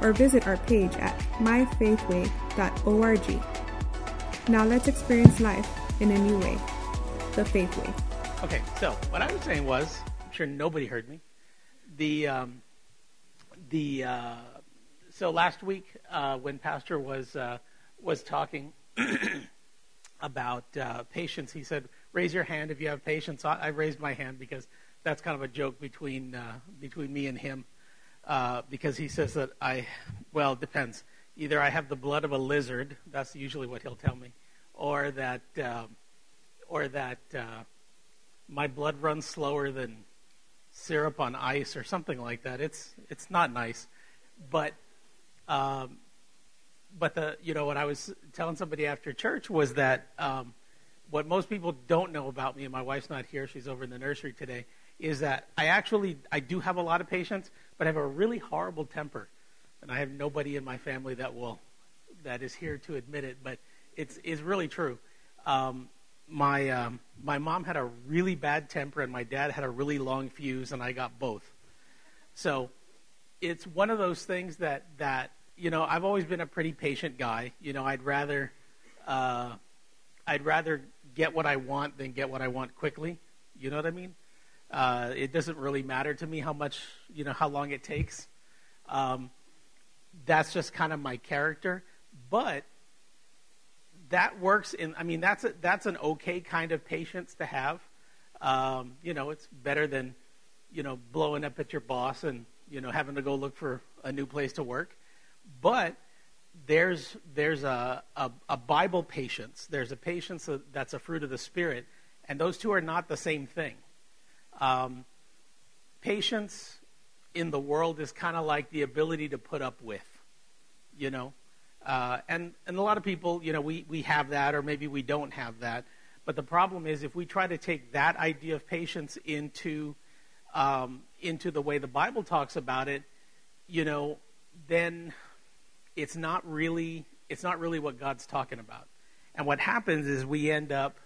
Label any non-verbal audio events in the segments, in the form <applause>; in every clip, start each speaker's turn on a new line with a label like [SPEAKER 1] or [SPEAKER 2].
[SPEAKER 1] or visit our page at myfaithway.org. Now let's experience life in a new way the faith way.
[SPEAKER 2] Okay, so what I was saying was, I'm sure nobody heard me. The um, the uh, so last week uh, when Pastor was uh, was talking <clears throat> about uh, patience, he said, "Raise your hand if you have patience." I, I raised my hand because that's kind of a joke between uh, between me and him, uh, because he says that I, well, it depends. Either I have the blood of a lizard. That's usually what he'll tell me, or that, um, or that my blood runs slower than syrup on ice or something like that. It's it's not nice, but um, but the you know what I was telling somebody after church was that um, what most people don't know about me, and my wife's not here; she's over in the nursery today. Is that I actually I do have a lot of patience, but I have a really horrible temper, and I have nobody in my family that will that is here to admit it, but it's is really true. Um, my um, my mom had a really bad temper and my dad had a really long fuse, and I got both. So it's one of those things that that you know I've always been a pretty patient guy. You know, I'd rather uh, I'd rather get what I want than get what I want quickly. You know what I mean? Uh, it doesn't really matter to me how much you know how long it takes. Um, that's just kind of my character, but that works in. I mean, that's a, that's an okay kind of patience to have. Um, you know, it's better than you know blowing up at your boss and you know having to go look for a new place to work. But there's there's a, a, a Bible patience. There's a patience that's a fruit of the Spirit, and those two are not the same thing. Um, patience in the world is kind of like the ability to put up with, you know. Uh, and, and a lot of people, you know, we, we have that or maybe we don't have that. But the problem is if we try to take that idea of patience into, um, into the way the Bible talks about it, you know, then it's not really it's not really what God's talking about. And what happens is we end up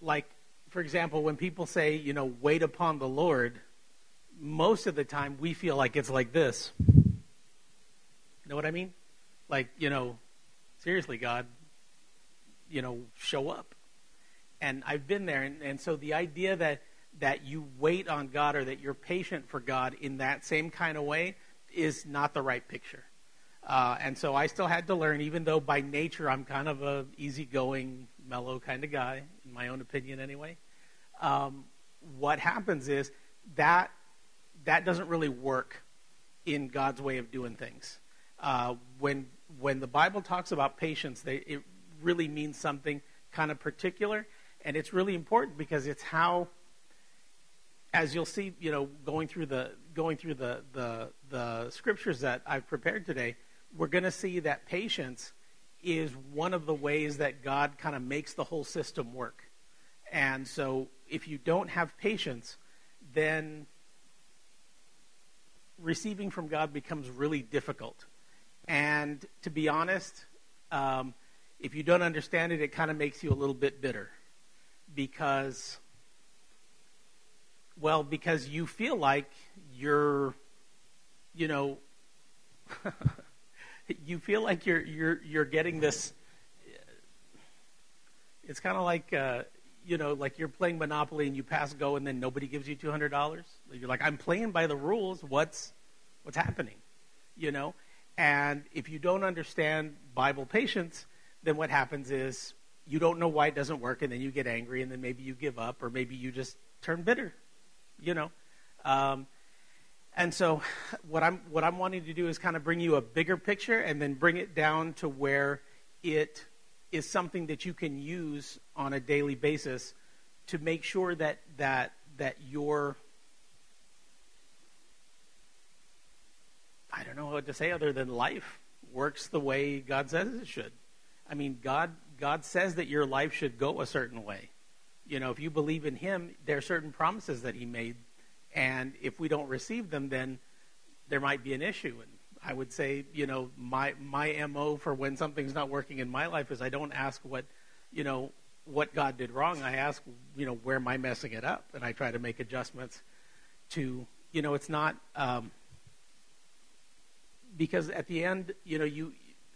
[SPEAKER 2] like for example, when people say, you know, wait upon the Lord, most of the time we feel like it's like this. Know what I mean? Like, you know, seriously, God, you know, show up. And I've been there. And, and so the idea that, that you wait on God or that you're patient for God in that same kind of way is not the right picture. Uh, and so I still had to learn, even though by nature I'm kind of a easygoing, mellow kind of guy, in my own opinion anyway. Um, what happens is that that doesn't really work in God's way of doing things uh, when when the Bible talks about patience, they, it really means something kind of particular, and it's really important because it's how, as you'll see, you know, going through the going through the the, the scriptures that I've prepared today, we're going to see that patience is one of the ways that God kind of makes the whole system work. And so, if you don't have patience, then receiving from God becomes really difficult and to be honest, um, if you don't understand it, it kind of makes you a little bit bitter because, well, because you feel like you're, you know, <laughs> you feel like you're you're you're getting this. It's kind of like. Uh, you know, like you're playing Monopoly and you pass go and then nobody gives you two hundred dollars. You're like, I'm playing by the rules. What's what's happening? You know, and if you don't understand Bible patience, then what happens is you don't know why it doesn't work, and then you get angry, and then maybe you give up, or maybe you just turn bitter, you know. Um, and so, what I'm what I'm wanting to do is kind of bring you a bigger picture, and then bring it down to where it is something that you can use on a daily basis to make sure that that that your I don't know what to say other than life works the way God says it should. I mean, God God says that your life should go a certain way. You know, if you believe in Him, there are certain promises that He made, and if we don't receive them, then there might be an issue. And I would say, you know, my my mo for when something's not working in my life is I don't ask what, you know, what God did wrong. I ask, you know, where am I messing it up, and I try to make adjustments. To you know, it's not um, because at the end, you know, you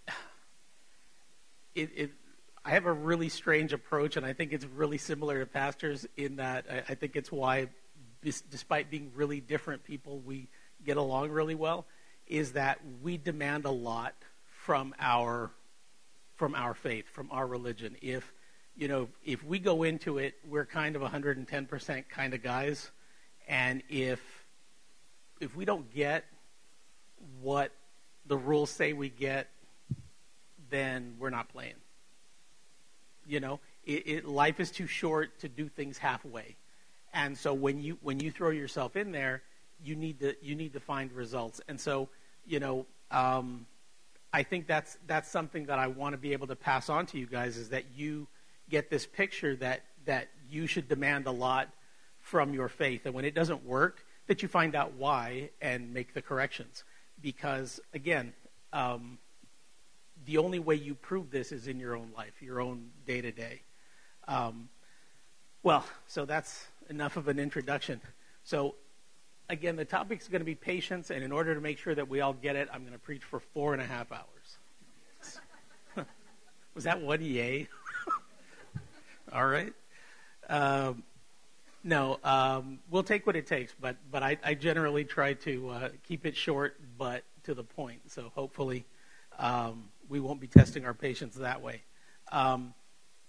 [SPEAKER 2] <sighs> it, it I have a really strange approach, and I think it's really similar to pastors in that I, I think it's why, despite being really different people, we get along really well. Is that we demand a lot from our from our faith, from our religion. If you know, if we go into it, we're kind of 110% kind of guys, and if if we don't get what the rules say we get, then we're not playing. You know, it, it, life is too short to do things halfway, and so when you when you throw yourself in there, you need to you need to find results. And so, you know, um, I think that's that's something that I want to be able to pass on to you guys is that you get this picture that that you should demand a lot from your faith, and when it doesn't work, that you find out why and make the corrections. Because again, um, the only way you prove this is in your own life, your own day to day. Well, so that's enough of an introduction. So, again, the topic is going to be patience, and in order to make sure that we all get it, I'm going to preach for four and a half hours. <laughs> Was that one yay? <laughs> all right. Um, no, um, we'll take what it takes, but but I, I generally try to uh, keep it short but to the point. So hopefully, um, we won't be testing our patience that way. Um,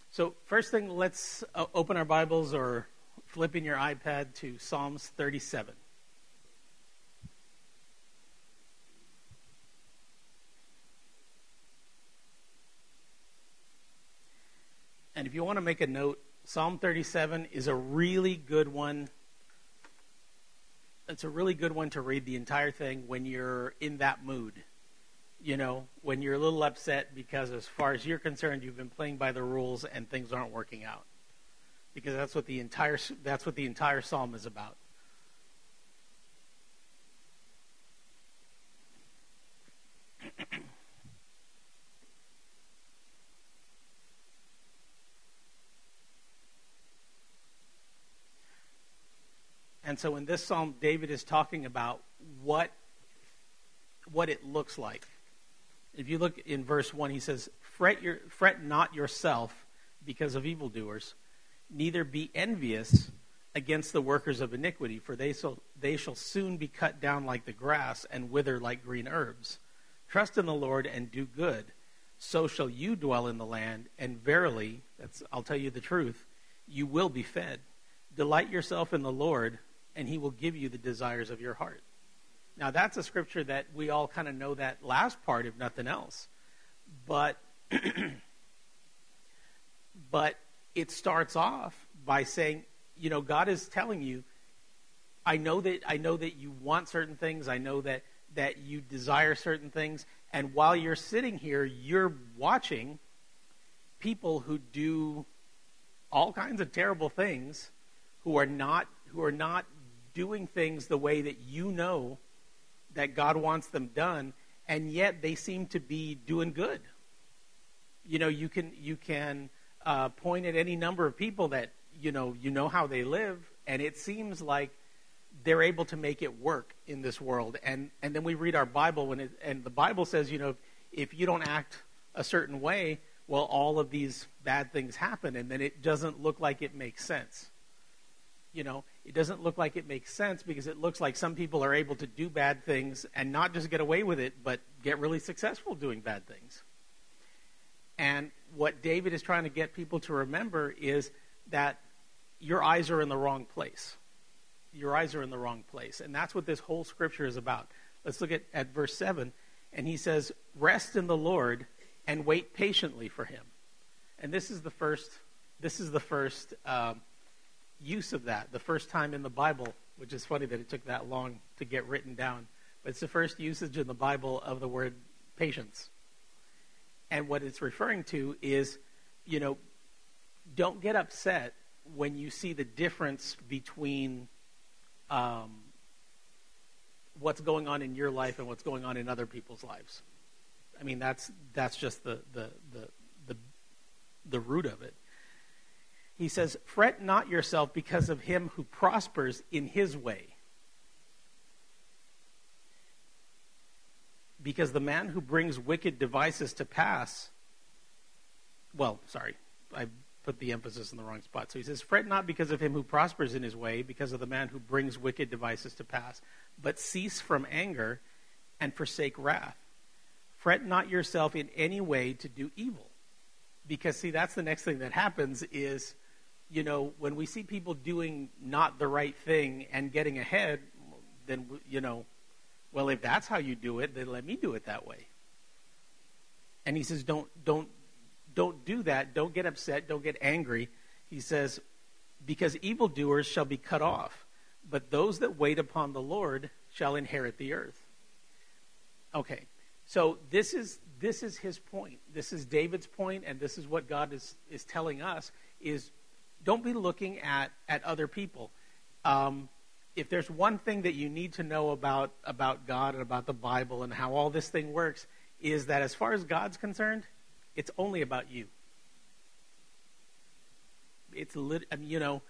[SPEAKER 2] so, first thing, let's uh, open our Bibles or flip in your iPad to Psalms 37. And if you want to make a note, Psalm 37 is a really good one. It's a really good one to read the entire thing when you're in that mood you know, when you're a little upset because, as far as you're concerned, you've been playing by the rules and things aren't working out, because that's what the entire that's what the entire psalm is about. And so in this psalm, David is talking about what, what it looks like if you look in verse 1, he says, Fret, your, fret not yourself because of evildoers, neither be envious against the workers of iniquity, for they shall, they shall soon be cut down like the grass and wither like green herbs. Trust in the Lord and do good. So shall you dwell in the land, and verily, that's, I'll tell you the truth, you will be fed. Delight yourself in the Lord, and he will give you the desires of your heart. Now, that's a scripture that we all kind of know that last part, if nothing else. But, <clears throat> but it starts off by saying, you know, God is telling you, I know that I know that you want certain things. I know that that you desire certain things. And while you're sitting here, you're watching people who do all kinds of terrible things, who are not who are not doing things the way that you know that God wants them done, and yet they seem to be doing good. You know, you can you can uh, point at any number of people that you know you know how they live, and it seems like they're able to make it work in this world. And and then we read our Bible when it, and the Bible says, you know, if you don't act a certain way, well, all of these bad things happen, and then it doesn't look like it makes sense. You know, it doesn't look like it makes sense because it looks like some people are able to do bad things and not just get away with it, but get really successful doing bad things. And what David is trying to get people to remember is that your eyes are in the wrong place. Your eyes are in the wrong place. And that's what this whole scripture is about. Let's look at, at verse 7. And he says, Rest in the Lord and wait patiently for him. And this is the first, this is the first um, use of that the first time in the Bible, which is funny that it took that long to get written down. But it's the first usage in the Bible of the word patience. And what it's referring to is, you know, don't get upset when you see the difference between um, what's going on in your life and what's going on in other people's lives. I mean, that's that's just the the the the, the root of it. He says, "Fret not yourself because of him who prospers in his way." Because the man who brings wicked devices to pass, well, sorry, I put the emphasis in the wrong spot. So he says, Fret not because of him who prospers in his way, because of the man who brings wicked devices to pass, but cease from anger and forsake wrath. Fret not yourself in any way to do evil. Because, see, that's the next thing that happens is, you know, when we see people doing not the right thing and getting ahead, then, you know, well, if that's how you do it, then let me do it that way. And he says, don't, don't don't do that. Don't get upset. Don't get angry. He says, because evildoers shall be cut off, but those that wait upon the Lord shall inherit the earth. Okay, so this is this is his point. This is David's point, and this is what God is is telling us: is don't be looking at at other people. Um, if there's one thing that you need to know about about God and about the Bible and how all this thing works, is that as far as God's concerned, it's only about you. It's lit, I mean, you know,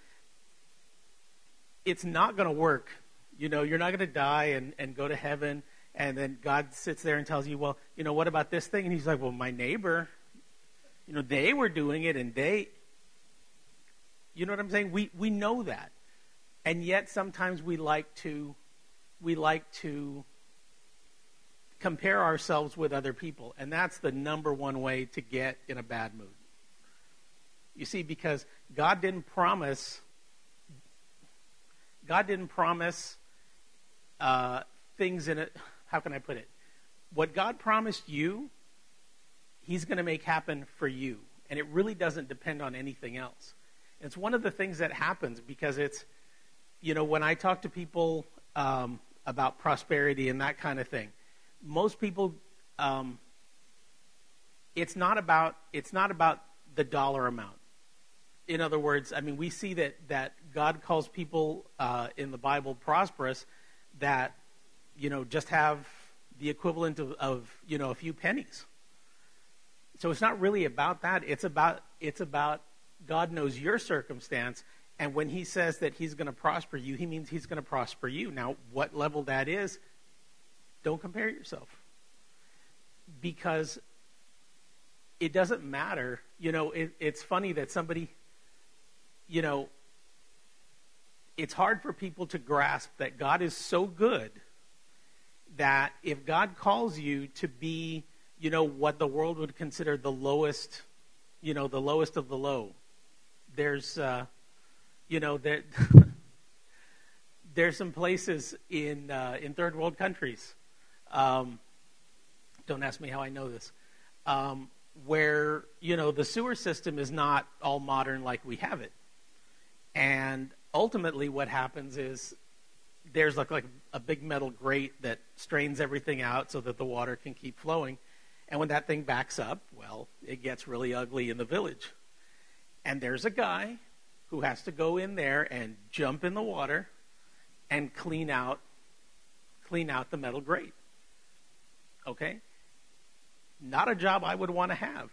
[SPEAKER 2] it's not going to work. You know, you're not going to die and, and go to heaven, and then God sits there and tells you, well, you know, what about this thing? And he's like, well, my neighbor, you know, they were doing it, and they, you know what I'm saying? We we know that, and yet sometimes we like to, we like to compare ourselves with other people. And that's the number one way to get in a bad mood. You see, because God didn't promise, God didn't promise uh, things in it. How can I put it? What God promised you, He's going to make happen for you. And it really doesn't depend on anything else. It's one of the things that happens because it's, you know, when I talk to people um, about prosperity and that kind of thing, most people, um, it's not about it's not about the dollar amount. In other words, I mean, we see that that God calls people uh, in the Bible prosperous that you know just have the equivalent of, of you know a few pennies. So it's not really about that. It's about it's about God knows your circumstance, and when He says that He's going to prosper you, He means He's going to prosper you. Now, what level that is, don't compare yourself. Because it doesn't matter. You know, it, it's funny that somebody, you know, it's hard for people to grasp that God is so good that if God calls you to be, you know, what the world would consider the lowest, you know, the lowest of the low, there's, uh, you know, there, <laughs> there's some places in uh, in third world countries um, don't ask me how I know this. Um, where you know the sewer system is not all modern like we have it, and ultimately what happens is there's like like a big metal grate that strains everything out so that the water can keep flowing. And when that thing backs up, well, it gets really ugly in the village. And there's a guy who has to go in there and jump in the water and clean out clean out the metal grate. Okay? Not a job I would want to have.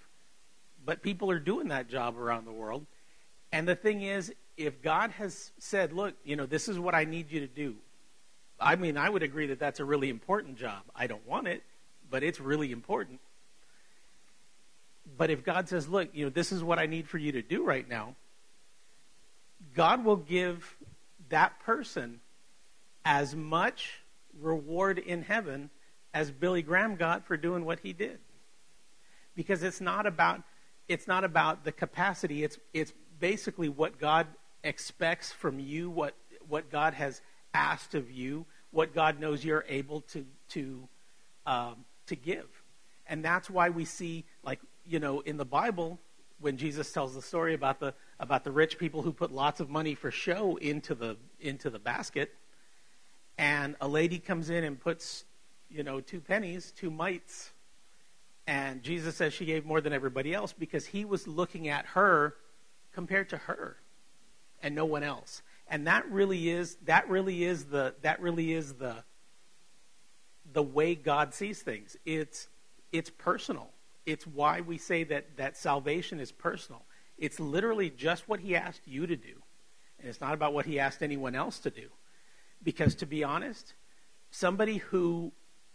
[SPEAKER 2] But people are doing that job around the world. And the thing is, if God has said, look, you know, this is what I need you to do, I mean, I would agree that that's a really important job. I don't want it, but it's really important. But if God says, look, you know, this is what I need for you to do right now, God will give that person as much reward in heaven as Billy Graham got for doing what he did. Because it's not about it's not about the capacity. It's it's basically what God expects from you, what what God has asked of you, what God knows you're able to to um, to give, and that's why we see like you know in the Bible when Jesus tells the story about the about the rich people who put lots of money for show into the into the basket, and a lady comes in and puts you know, two pennies, two mites. And Jesus says she gave more than everybody else because he was looking at her compared to her and no one else. And that really is that really is the that really is the the way God sees things. It's it's personal. It's why we say that that salvation is personal. It's literally just what he asked you to do. And it's not about what he asked anyone else to do. Because to be honest, somebody who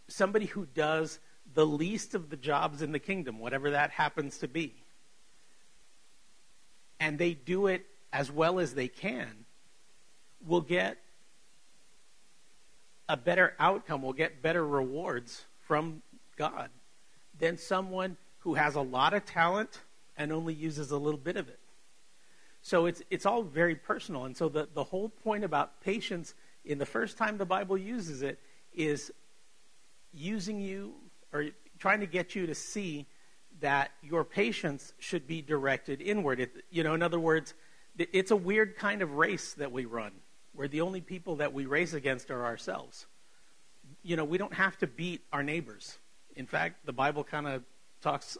[SPEAKER 2] somebody who does the least of the jobs in the kingdom, whatever that happens to be, and they do it as well as they can, will get a better outcome, will get better rewards from God than someone who has a lot of talent and only uses a little bit of it. So it's it's all very personal. And so the, the whole point about patience in the first time the Bible uses it is using you or trying to get you to see that your patience should be directed inward. It, you know, in other words, it's a weird kind of race that we run, where the only people that we race against are ourselves. You know, we don't have to beat our neighbors. In fact, the Bible kind of talks,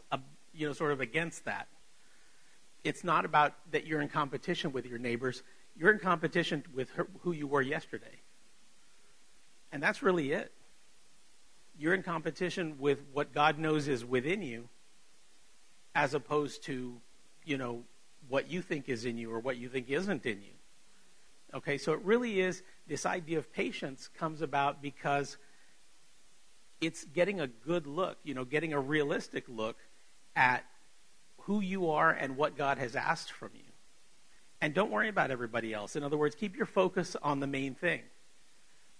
[SPEAKER 2] you know, sort of against that. It's not about that you're in competition with your neighbors. You're in competition with her, who you were yesterday. And that's really it. You're in competition with what God knows is within you as opposed to, you know, what you think is in you or what you think isn't in you. Okay, so it really is this idea of patience comes about because it's getting a good look, you know, getting a realistic look at who you are and what God has asked from you. And don't worry about everybody else. In other words, keep your focus on the main thing.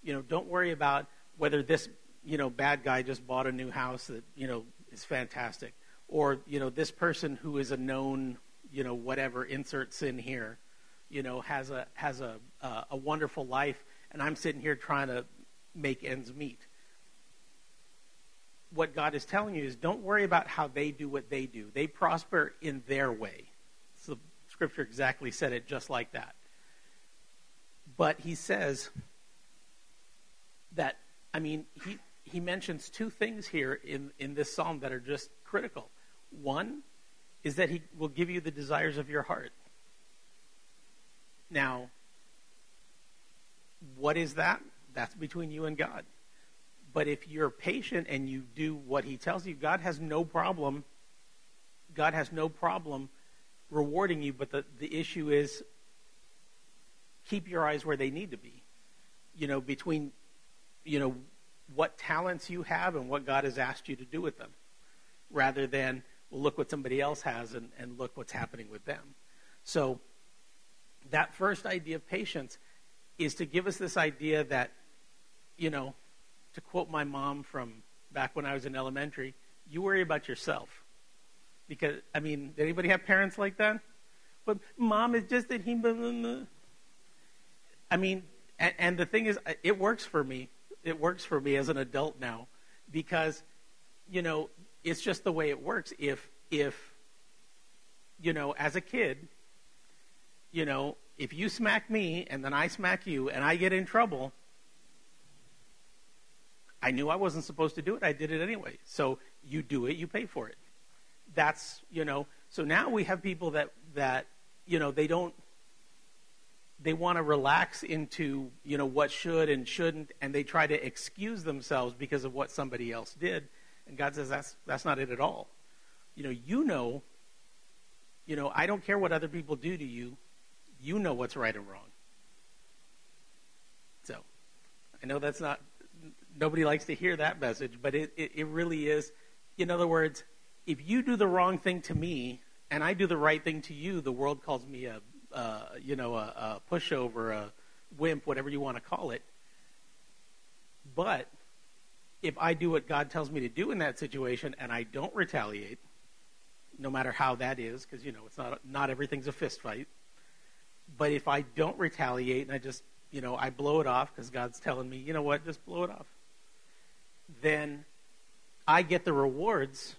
[SPEAKER 2] You know, don't worry about whether this, you know, bad guy just bought a new house that, you know, is fantastic or, you know, this person who is a known, you know, whatever inserts in here, you know, has a has a uh, a wonderful life and I'm sitting here trying to make ends meet what God is telling you is don't worry about how they do what they do. They prosper in their way. So scripture exactly said it just like that. But he says that, I mean, he, he mentions two things here in, in this psalm that are just critical. One is that he will give you the desires of your heart. Now, what is that? That's between you and God. But if you're patient and you do what he tells you, God has no problem. God has no problem rewarding you, but the, the issue is keep your eyes where they need to be. You know, between, you know, what talents you have and what God has asked you to do with them, rather than, well, look what somebody else has and, and look what's happening with them. So, that first idea of patience is to give us this idea that, you know, to quote my mom from back when I was in elementary, you worry about yourself. Because, I mean, did anybody have parents like that? But mom is just that he. Blah, blah, blah. I mean, and, and the thing is, it works for me. It works for me as an adult now because, you know, it's just the way it works. If, if, you know, as a kid, you know, if you smack me and then I smack you and I get in trouble, I knew I wasn't supposed to do it. I did it anyway. So you do it, you pay for it. That's, you know, so now we have people that, that, you know, they don't, they want to relax into, you know, what should and shouldn't, and they try to excuse themselves because of what somebody else did. And God says that's, that's not it at all. You know, you know, you know, I don't care what other people do to you. You know what's right and wrong. So, I know that's not nobody likes to hear that message, but it, it, it really is. In other words, if you do the wrong thing to me and I do the right thing to you, the world calls me a, you know, a, a pushover, a wimp, whatever you want to call it. But if I do what God tells me to do in that situation and I don't retaliate, no matter how that is, because you know it's not not everything's a fist fight. But if I don't retaliate and I just you know I blow it off because God's telling me, you know what, just blow it off then I get the rewards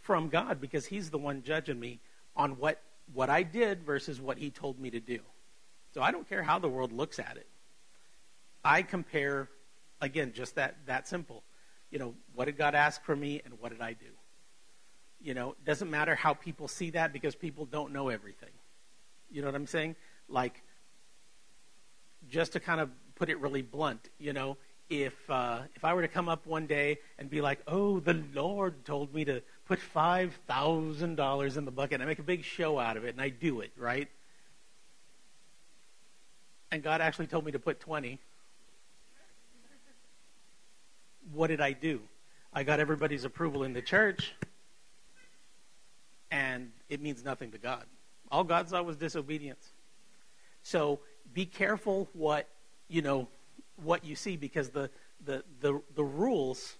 [SPEAKER 2] from God because He's the one judging me on what, what I did versus what He told me to do. So I don't care how the world looks at it. I compare again, just that that simple. You know, what did God ask for me, and what did I do? You know, it doesn't matter how people see that because people don't know everything. You know what I'm saying? Like, just to kind of put it really blunt, you know, if uh, if I were to come up one day and be like, "Oh, the Lord told me to put five thousand dollars in the bucket," and I make a big show out of it, and I do it, right? And God actually told me to put twenty. What did I do? I got everybody's approval in the church, and it means nothing to God. All God saw was disobedience. So be careful what you know what you see because the the the, the rules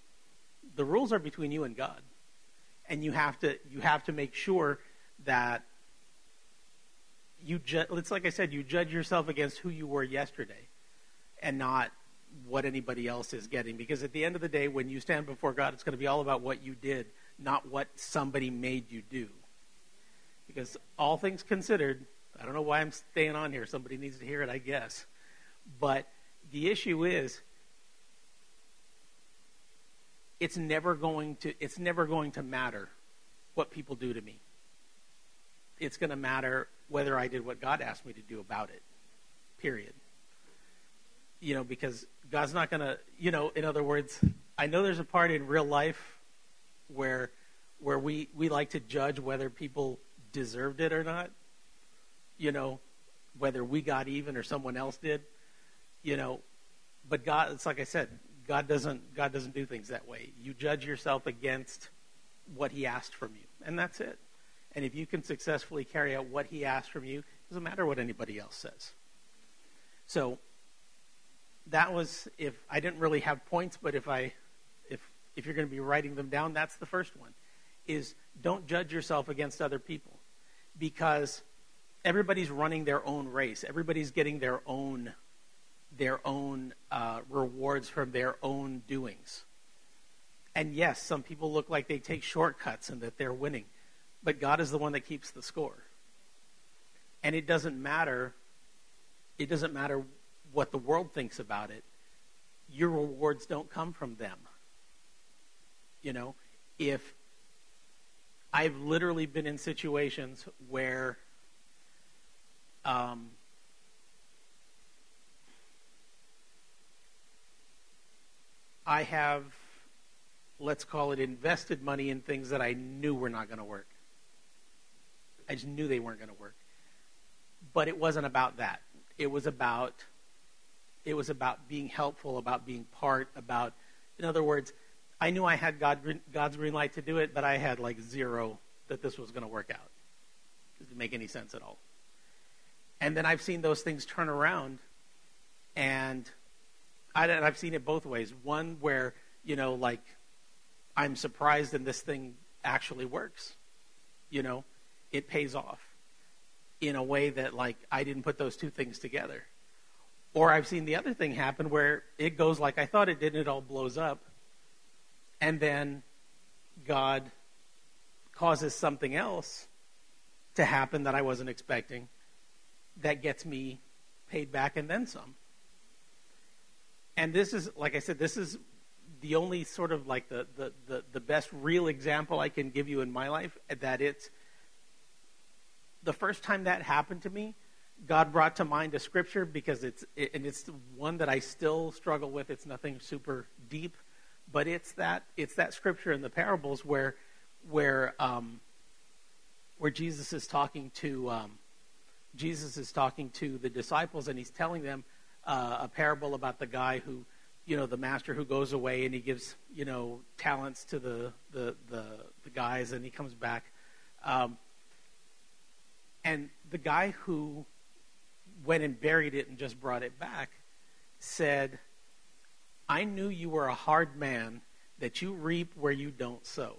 [SPEAKER 2] the rules are between you and God. And you have to you have to make sure that you ju- it's like I said, you judge yourself against who you were yesterday and not what anybody else is getting. Because at the end of the day, when you stand before God, it's going to be all about what you did, not what somebody made you do. Because all things considered, I don't know why I'm staying on here. Somebody needs to hear it, I guess. But the issue is it's never going to it's never going to matter what people do to me. It's going to matter whether I did what God asked me to do about it. Period. You know, because God's not going to, you know, in other words, I know there's a part in real life where where we we like to judge whether people deserved it or not. You know, whether we got even or someone else did you know, but God, it's like I said, God doesn't God doesn't do things that way. You judge yourself against what He asked from you, and that's it. And if you can successfully carry out what He asked from you, it doesn't matter what anybody else says. So that was if I didn't really have points, but if I if if you're going to be writing them down, that's the first one. Is don't judge yourself against other people because everybody's running their own race. Everybody's getting their own their own uh, rewards from their own doings. And yes, some people look like they take shortcuts and that they're winning, but God is the one that keeps the score. And it doesn't matter. It doesn't matter what the world thinks about it. Your rewards don't come from them. You know, if I've literally been in situations where um, I have, let's call it, invested money in things that I knew were not going to work. I just knew they weren't going to work. But it wasn't about that. It was about it was about being helpful, about being part, about in other words, I knew I had God, God's green light to do it, but I had like zero that this was going to work out. It didn't make any sense at all. And then I've seen those things turn around, and I, and I've seen it both ways. One where you know, like, I'm surprised and this thing actually works. You know, it pays off in a way that like I didn't put those two things together. Or I've seen the other thing happen where it goes like I thought it did and it all blows up. And then God causes something else to happen that I wasn't expecting that gets me paid back and then some and this is, like I said, this is the only sort of like the, the, the, the best real example I can give you in my life that it's the first time that happened to me, God brought to mind a scripture because it's it, and it's one that I still struggle with. It's nothing super deep, but it's that it's that scripture in the parables where where um, where Jesus is talking to um, Jesus is talking to the disciples and he's telling them uh, a parable about the guy who, you know, the master who goes away and he gives, you know, talents to the the the, the guys, and he comes back. Um, and the guy who went and buried it and just brought it back said, I knew you were a hard man, that you reap where you don't sow.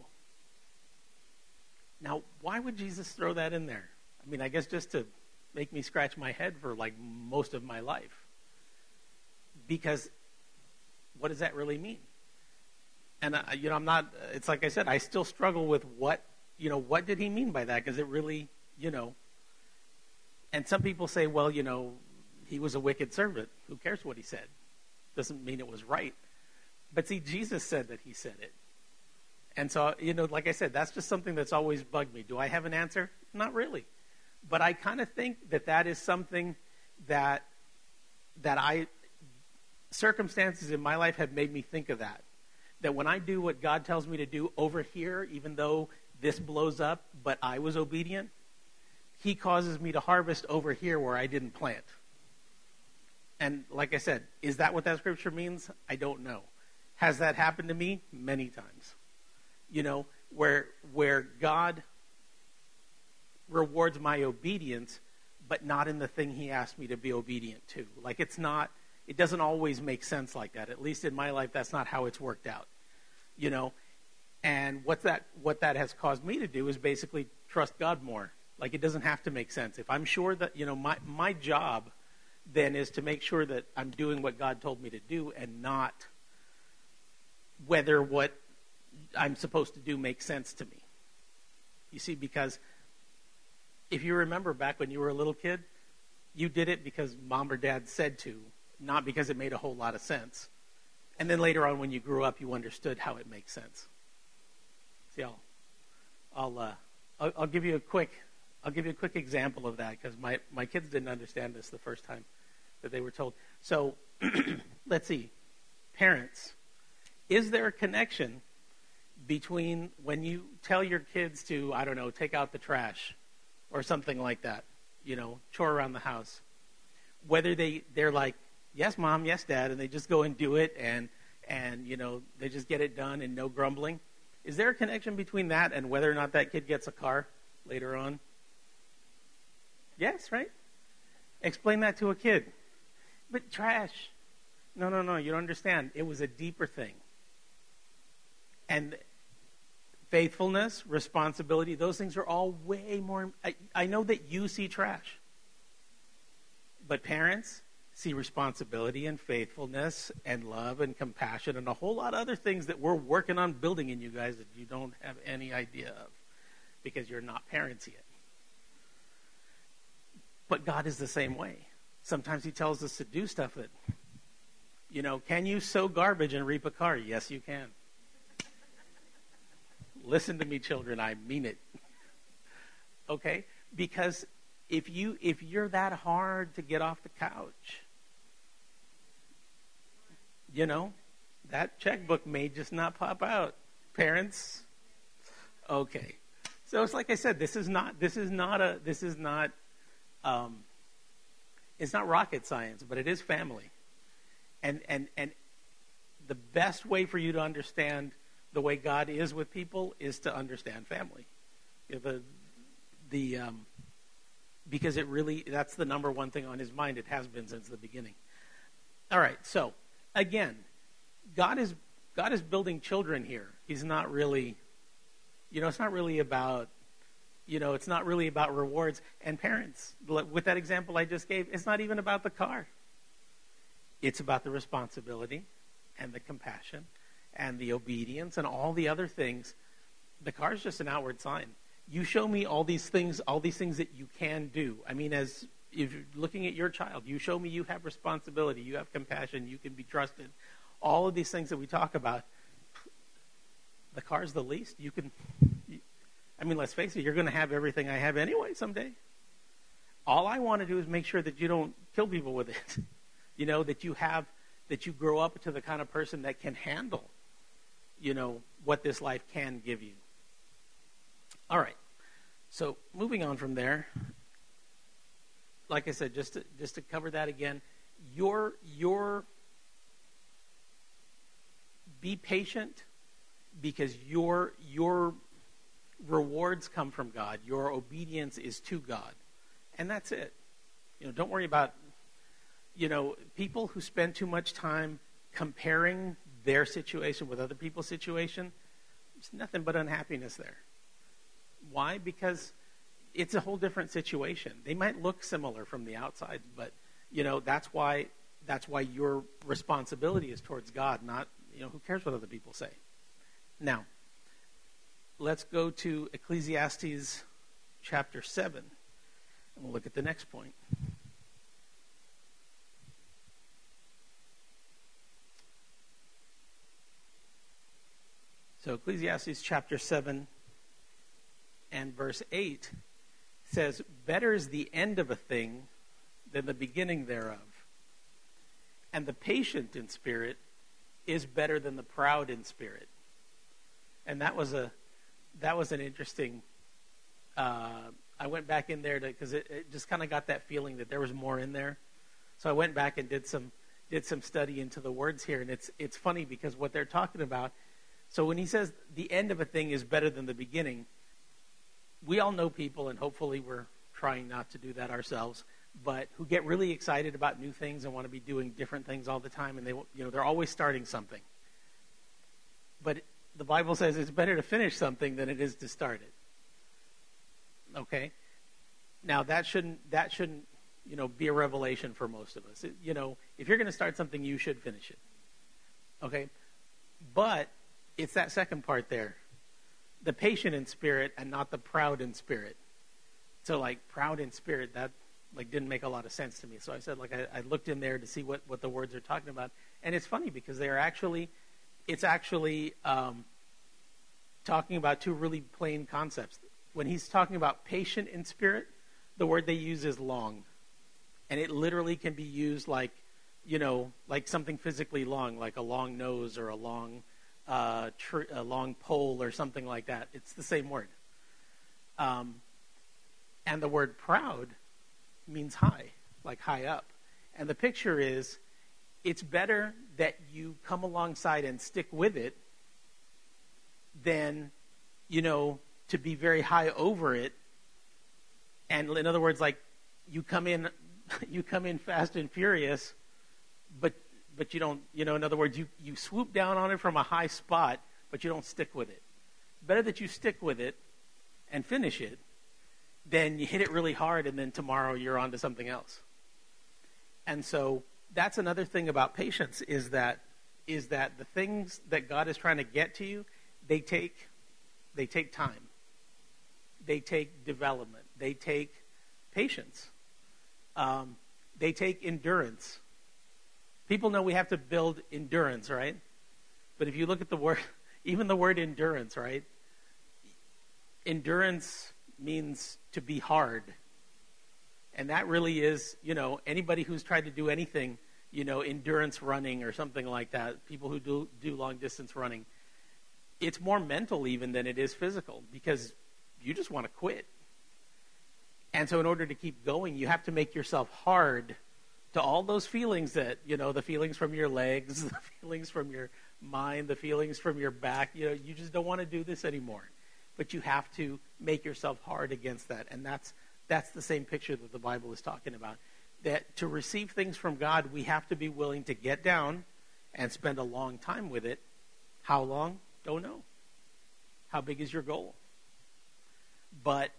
[SPEAKER 2] Now, why would Jesus throw that in there? I mean, I guess just to make me scratch my head for like most of my life. Because what does that really mean? And uh, you know, I'm not. It's like I said, I still struggle with what you know. What did he mean by that? Because it really, you know. And some people say, well, you know, he was a wicked servant. Who cares what he said? Doesn't mean it was right. But see, Jesus said that he said it. And so, you know, like I said, that's just something that's always bugged me. Do I have an answer? Not really. But I kind of think that that is something that that I circumstances in my life have made me think of that. That when I do what God tells me to do over here, even though this blows up, but I was obedient, He causes me to harvest over here where I didn't plant. And like I said, is that what that scripture means? I don't know. Has that happened to me? Many times. You know, where where God rewards my obedience, but not in the thing he asked me to be obedient to. Like it's not it doesn't always make sense like that. At least in my life that's not how it's worked out. You know, and what that what that has caused me to do is basically trust God more. Like it doesn't have to make sense. If I'm sure that, you know, my my job then is to make sure that I'm doing what God told me to do and not whether what I'm supposed to do makes sense to me. You see, because if you remember back when you were a little kid, you did it because mom or dad said to, not because it made a whole lot of sense. And then later on, when you grew up, you understood how it makes sense. See, I'll, I'll, uh, I'll, I'll give you a quick, I'll give you a quick example of that because my, my kids didn't understand this the first time that they were told. So, <clears throat> let's see, parents, is there a connection between when you tell your kids to, I don't know, take out the trash or something like that, you know, chore around the house, whether they they're like, yes, mom, yes, dad, and they just go and do it and and you know they just get it done and no grumbling. Is there a connection between that and whether or not that kid gets a car later on? Yes, right? Explain that to a kid. But trash. No, no, no, you don't understand. It was a deeper thing. And faithfulness, responsibility, those things are all way more. I, I know that you see trash. But parents see responsibility and faithfulness and love and compassion and a whole lot of other things that we're working on building in you guys that you don't have any idea of because you're not parents yet. But God is the same way. Sometimes He tells us to do stuff that, you know, can you sow garbage and reap a car? Yes, you can. Listen to me, children. I mean it. okay? Because if you if you're that hard to get off the couch, you know, that checkbook may just not pop out. Parents, okay. So it's like I said, this is not this is not a this is not um, it's not rocket science, but it is family. And and and the best way for you to understand the way God is with people is to understand family. The the um, because it really that's the number one thing on his mind. It has been since the beginning. All right, so again, God is God is building children here. He's not really, you know, it's not really about, you know, it's not really about rewards and parents. With that example I just gave, it's not even about the car. It's about the responsibility and the compassion and the obedience and all the other things, the car is just an outward sign. You show me all these things, all these things that you can do. I mean, as if you're looking at your child, you show me you have responsibility, you have compassion, you can be trusted. All of these things that we talk about, the car's the least. You can, I mean, let's face it, you're going to have everything I have anyway someday. All I want to do is make sure that you don't kill people with it. <laughs> you know, that you have, that you grow up to the kind of person that can handle you know, what this life can give you. All right. So moving on from there, like I said, just to, just to cover that again, your your be patient because your your rewards come from God. Your obedience is to God. And that's it. You know, don't worry about you know, people who spend too much time comparing their situation with other people's situation, there's nothing but unhappiness there. Why? Because it's a whole different situation. They might look similar from the outside, but you know that's why that's why your responsibility is towards God, not you know who cares what other people say. Now, let's go to Ecclesiastes chapter seven, and we'll look at the next point. So Ecclesiastes chapter 7 and verse 8 says, Better is the end of a thing than the beginning thereof. And the patient in spirit is better than the proud in spirit. And that was a that was an interesting. Uh, I went back in there because it, it just kind of got that feeling that there was more in there. So I went back and did some did some study into the words here, and it's it's funny because what they're talking about. So when he says the end of a thing is better than the beginning, we all know people, and hopefully we're trying not to do that ourselves, but who get really excited about new things and want to be doing different things all the time, and they you know they're always starting something. But the Bible says it's better to finish something than it is to start it. Okay? Now that shouldn't that shouldn't, you know, be a revelation for most of us. It, you know, if you're going to start something, you should finish it. Okay? But it's that second part there. The patient in spirit and not the proud in spirit. So like proud in spirit, that like didn't make a lot of sense to me. So I said like I, I looked in there to see what, what the words are talking about. And it's funny because they are actually it's actually um, talking about two really plain concepts. When he's talking about patient in spirit, the word they use is long. And it literally can be used like, you know, like something physically long, like a long nose or a long, uh, tr- a long pole or something like that. It's the same word. Um, and the word proud means high, like high up. And the picture is it's better that you come alongside and stick with it than, you know, to be very high over it. And in other words, like you come in, <laughs> you come in fast and furious, but you don't, you know, in other words, you, you swoop down on it from a high spot, but you don't stick with it. Better that you stick with it and finish it than you hit it really hard and then tomorrow you're on to something else. And so that's another thing about patience is that is that the things that God is trying to get to you, they take they take time. They take development. They take patience. Um, they take endurance. People know we have to build endurance, right? But if you look at the word, <laughs> even the word endurance, right? Endurance means to be hard. And that really is, you know, anybody who's tried to do anything, you know, endurance running or something like that, people who do, do long distance running, it's more mental even than it is physical because you just want to quit. And so, in order to keep going, you have to make yourself hard to all those feelings that, you know, the feelings from your legs, <laughs> the feelings from your mind, the feelings from your back. You know, you just don't want to do this anymore. But you have to make yourself hard against that. And that's that's the same picture that the Bible is talking about. That to receive things from God, we have to be willing to get down and spend a long time with it. How long? Don't know. How big is your goal? But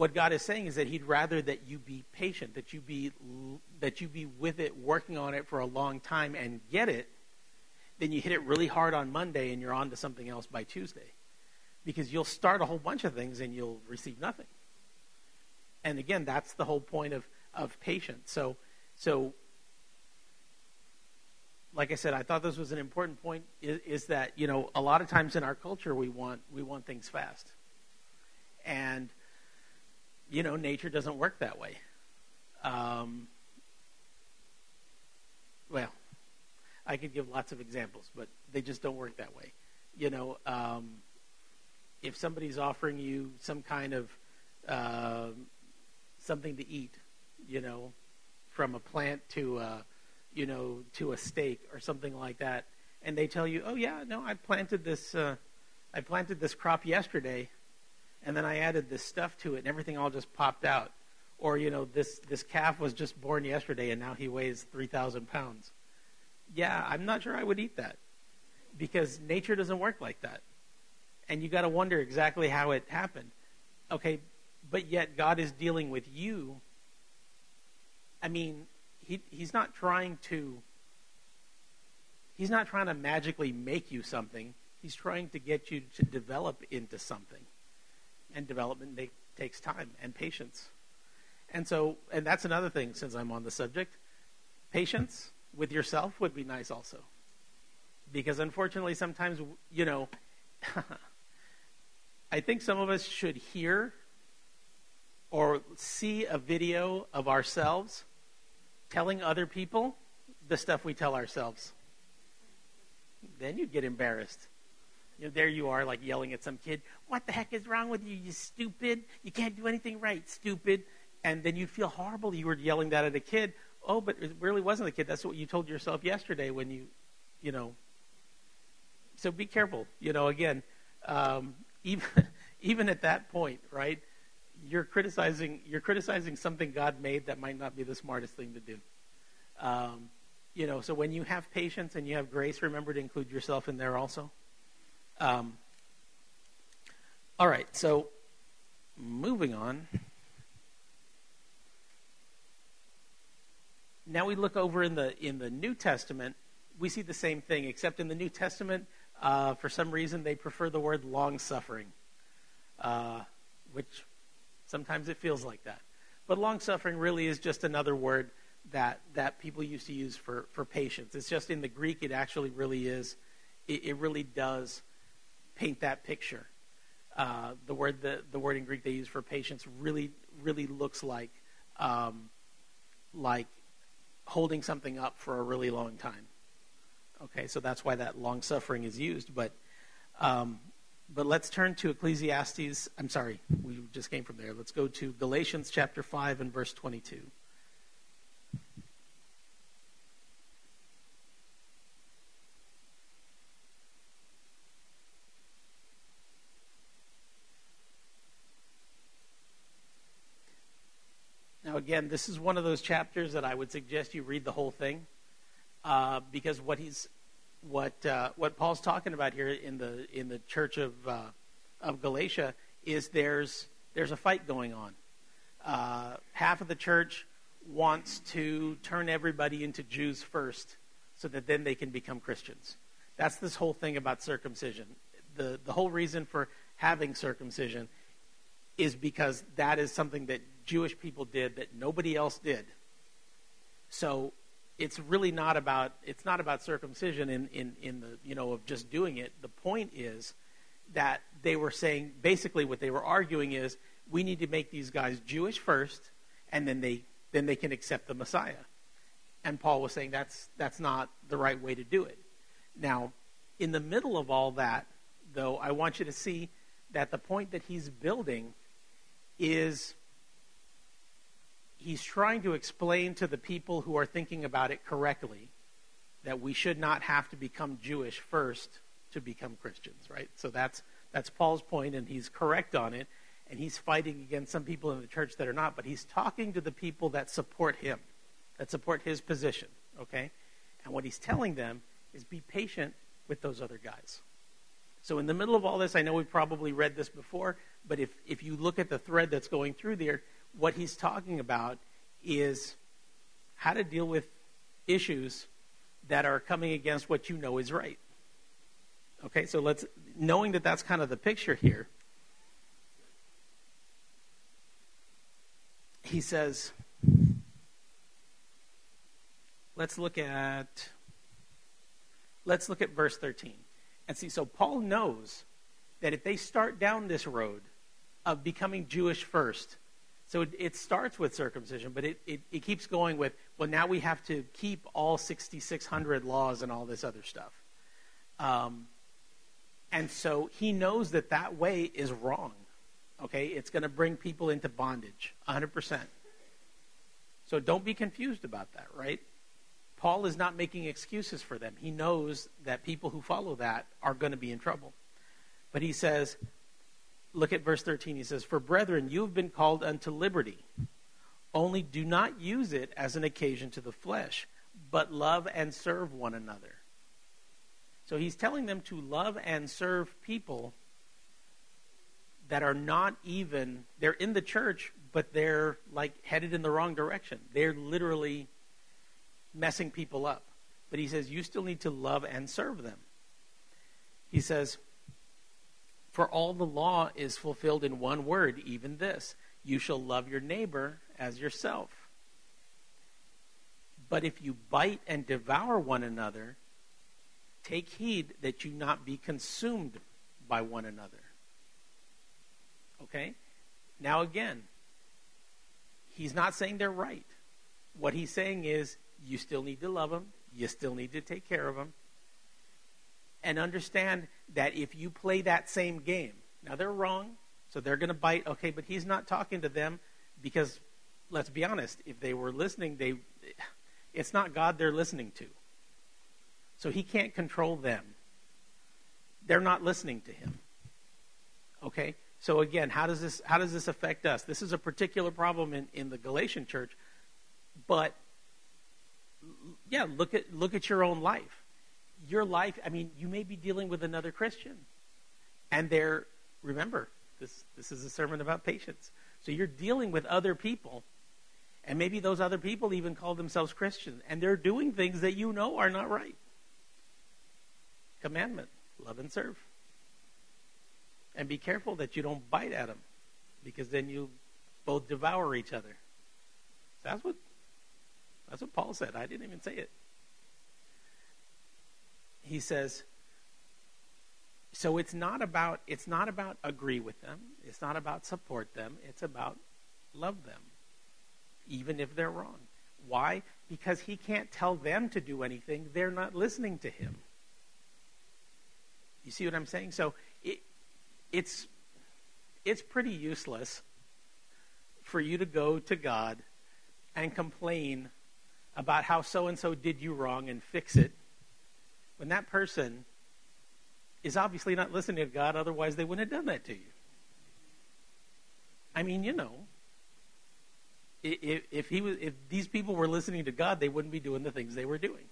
[SPEAKER 2] what God is saying is that He'd rather that you be patient, that you be that you be with it, working on it for a long time and get it, than you hit it really hard on Monday and you're on to something else by Tuesday, because you'll start a whole bunch of things and you'll receive nothing and again, that's the whole point of, of patience. So, so, like I said, I thought this was an important point. Is, is, that you know a lot of times in our culture we want we want things fast, and you know nature doesn't work that way. Um, well, I could give lots of examples, but they just don't work that way. You know, um, if somebody's offering you some kind of uh, something to eat, you know, from a plant to a, you know, to a steak or something like that, and they tell you, "Oh yeah, no, I planted this, uh, I planted this crop yesterday, and then I added this stuff to it, and everything all just popped out." Or you know, this this calf was just born yesterday, and now he weighs three thousand pounds. Yeah, I'm not sure I would eat that because nature doesn't work like that, and you got to wonder exactly how it happened. Okay, but yet God is dealing with you. I mean, he, he's not trying to he's not trying to magically make you something. He's trying to get you to develop into something. And development make, takes time and patience. And so, and that's another thing since I'm on the subject. Patience with yourself would be nice also. Because unfortunately, sometimes, you know, <laughs> I think some of us should hear or see a video of ourselves telling other people the stuff we tell ourselves. Then you'd get embarrassed. You know, there you are, like yelling at some kid, What the heck is wrong with you, you stupid? You can't do anything right, stupid. And then you'd feel horrible you were yelling that at a kid. Oh, but it really wasn't a kid. That's what you told yourself yesterday when you, you know. So be careful. You know, again, um, <laughs> even even at that point, right? You're criticizing you're criticizing something God made that might not be the smartest thing to do. Um, you know, so when you have patience and you have grace, remember to include yourself in there also. Um, all right, so moving on. Now we look over in the in the New Testament. We see the same thing, except in the New Testament, uh, for some reason they prefer the word long suffering, uh, which sometimes it feels like that. But long suffering really is just another word that that people used to use for for patience. It's just in the Greek, it actually really is. It, it really does paint that picture. Uh, the word the, the word in Greek they use for patience really really looks like um, like holding something up for a really long time. Okay, so that's why that long suffering is used. But um, but let's turn to Ecclesiastes. I'm sorry, we just came from there. Let's go to Galatians chapter five and verse twenty-two. Now, again, this is one of those chapters that I would suggest you read the whole thing, uh, because what he's, what uh, what Paul's talking about here in the in the church of uh, of Galatia is there's there's a fight going on. Uh, half of the church wants to turn everybody into Jews first, so that then they can become Christians. That's this whole thing about circumcision. The the whole reason for having circumcision is because that is something that Jewish people did that nobody else did. So it's really not about it's not about circumcision in, in, in the you know of just doing it. The point is that they were saying basically what they were arguing is we need to make these guys Jewish first and then they then they can accept the Messiah. And Paul was saying that's that's not the right way to do it. Now, in the middle of all that, though, I want you to see that the point that he's building is he's trying to explain to the people who are thinking about it correctly that we should not have to become Jewish first to become Christians, right? So that's that's Paul's point, and he's correct on it. And he's fighting against some people in the church that are not, but he's talking to the people that support him, that support his position, okay? And what he's telling them is be patient with those other guys. So in the middle of all this, I know we've probably read this before, but if, if you look at the thread that's going through there, what he's talking about is how to deal with issues that are coming against what you know is right. Okay, so let's, knowing that that's kind of the picture here, he says, let's look at, let's look at verse 13. And see, so Paul knows that if they start down this road of becoming Jewish first, so it, it starts with circumcision, but it, it, it, keeps going with, well, now we have to keep all 6,600 laws and all this other stuff. Um, and so he knows that that way is wrong. Okay? It's going to bring people into bondage, 100%. So don't be confused about that, right? Paul is not making excuses for them. He knows that people who follow that are going to be in trouble. But he says, look at verse 13. He says, For brethren, you have been called unto liberty. Only do not use it as an occasion to the flesh, but love and serve one another. So he's telling them to love and serve people that are not even, they're in the church, but they're like headed in the wrong direction. They're literally messing people up. But he says, you still need to love and serve them. He says, for all the law is fulfilled in one word, even this you shall love your neighbor as yourself. But if you bite and devour one another, Take heed that you not be consumed by one another. Okay? Now, again, he's not saying they're right. What he's saying is you still need to love them, you still need to take care of them, and understand that if you play that same game, now they're wrong, so they're going to bite. Okay, but he's not talking to them because, let's be honest, if they were listening, they it's not God they're listening to. So he can't control them. They're not listening to him. Okay? So again, how does this how does this affect us? This is a particular problem in, in the Galatian church, but yeah, look at look at your own life. Your life, I mean, you may be dealing with another Christian. And they're remember, this this is a sermon about patience. So you're dealing with other people. And maybe those other people even call themselves Christians, and they're doing things that you know are not right. Commandment love and serve. And be careful that you don't bite at them, because then you both devour each other. That's what that's what Paul said. I didn't even say it. He says, so it's not about it's not about agree with them. It's not about support them. It's about love them, even if they're wrong. Why? Because he can't tell them to do anything. They're not listening to him. You see what I'm saying? So it, it's it's pretty useless for you to go to God and complain about how so and so did you wrong and fix it when that person is obviously not listening to God, otherwise, they wouldn't have done that to you. I mean, you know, if, if, he was, if these people were listening to God, they wouldn't be doing the things they were doing.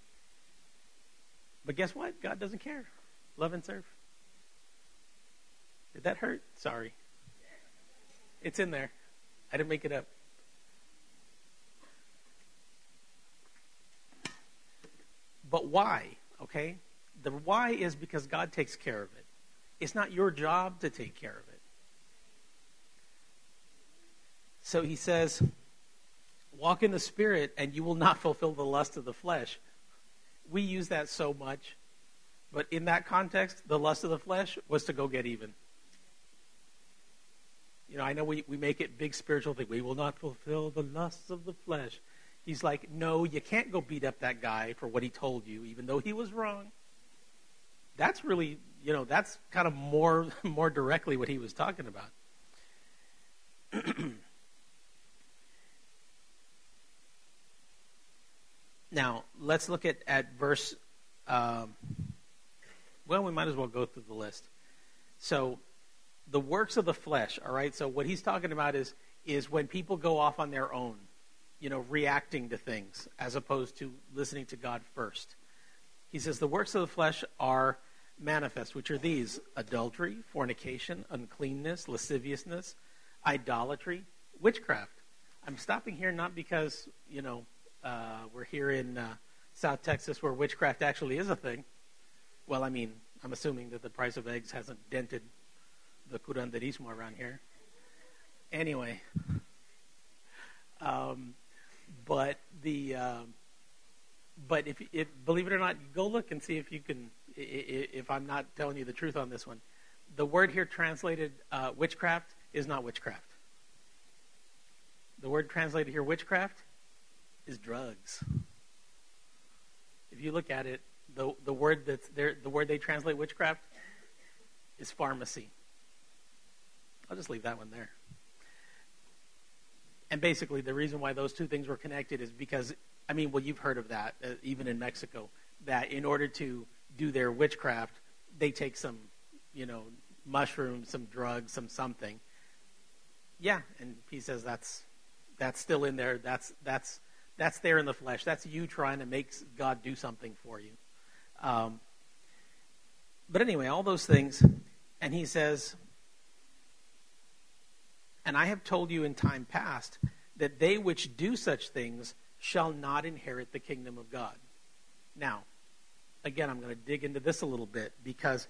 [SPEAKER 2] But guess what? God doesn't care. Love and serve. Did that hurt? Sorry. It's in there. I didn't make it up. But why? Okay? The why is because God takes care of it. It's not your job to take care of it. So he says, walk in the Spirit and you will not <laughs> fulfill the lust of the flesh. We use that so much. But in that context, the lust of the flesh was to go get even. You know, I know we, we make it big spiritual thing. We will not fulfill the lusts of the flesh. He's like, no, you can't go beat up that guy for what he told you, even though he was wrong. That's really, you know, that's kind of more <laughs> more directly what he was talking about. <clears throat> now, let's look at, at verse. Um, well, we might as well go through the list. So, the works of the flesh, all right? So, what he's talking about is, is when people go off on their own, you know, reacting to things as opposed to listening to God first. He says, The works of the flesh are manifest, which are these adultery, fornication, uncleanness, lasciviousness, idolatry, witchcraft. I'm stopping here not because, you know, uh, we're here in uh, South Texas where witchcraft actually is a thing. Well, I mean, I'm assuming that the price of eggs hasn't dented the curanderismo around here. Anyway, um, but the uh, but if, if believe it or not, go look and see if you can if I'm not telling you the truth on this one. The word here translated uh, witchcraft is not witchcraft. The word translated here witchcraft is drugs. If you look at it, the, the word that's there, the word they translate witchcraft is pharmacy. I'll just leave that one there. And basically, the reason why those two things were connected is because, I mean, well, you've heard of that, uh, even in Mexico, that in order to do their witchcraft, they take some, you know, mushrooms, some drugs, some something. Yeah, and he says that's that's still in there. That's that's that's there in the flesh. That's you trying to make God do something for you. Um, but anyway, all those things, and he says, and I have told you in time past that they which do such things shall not inherit the kingdom of God. Now, again, I'm going to dig into this a little bit because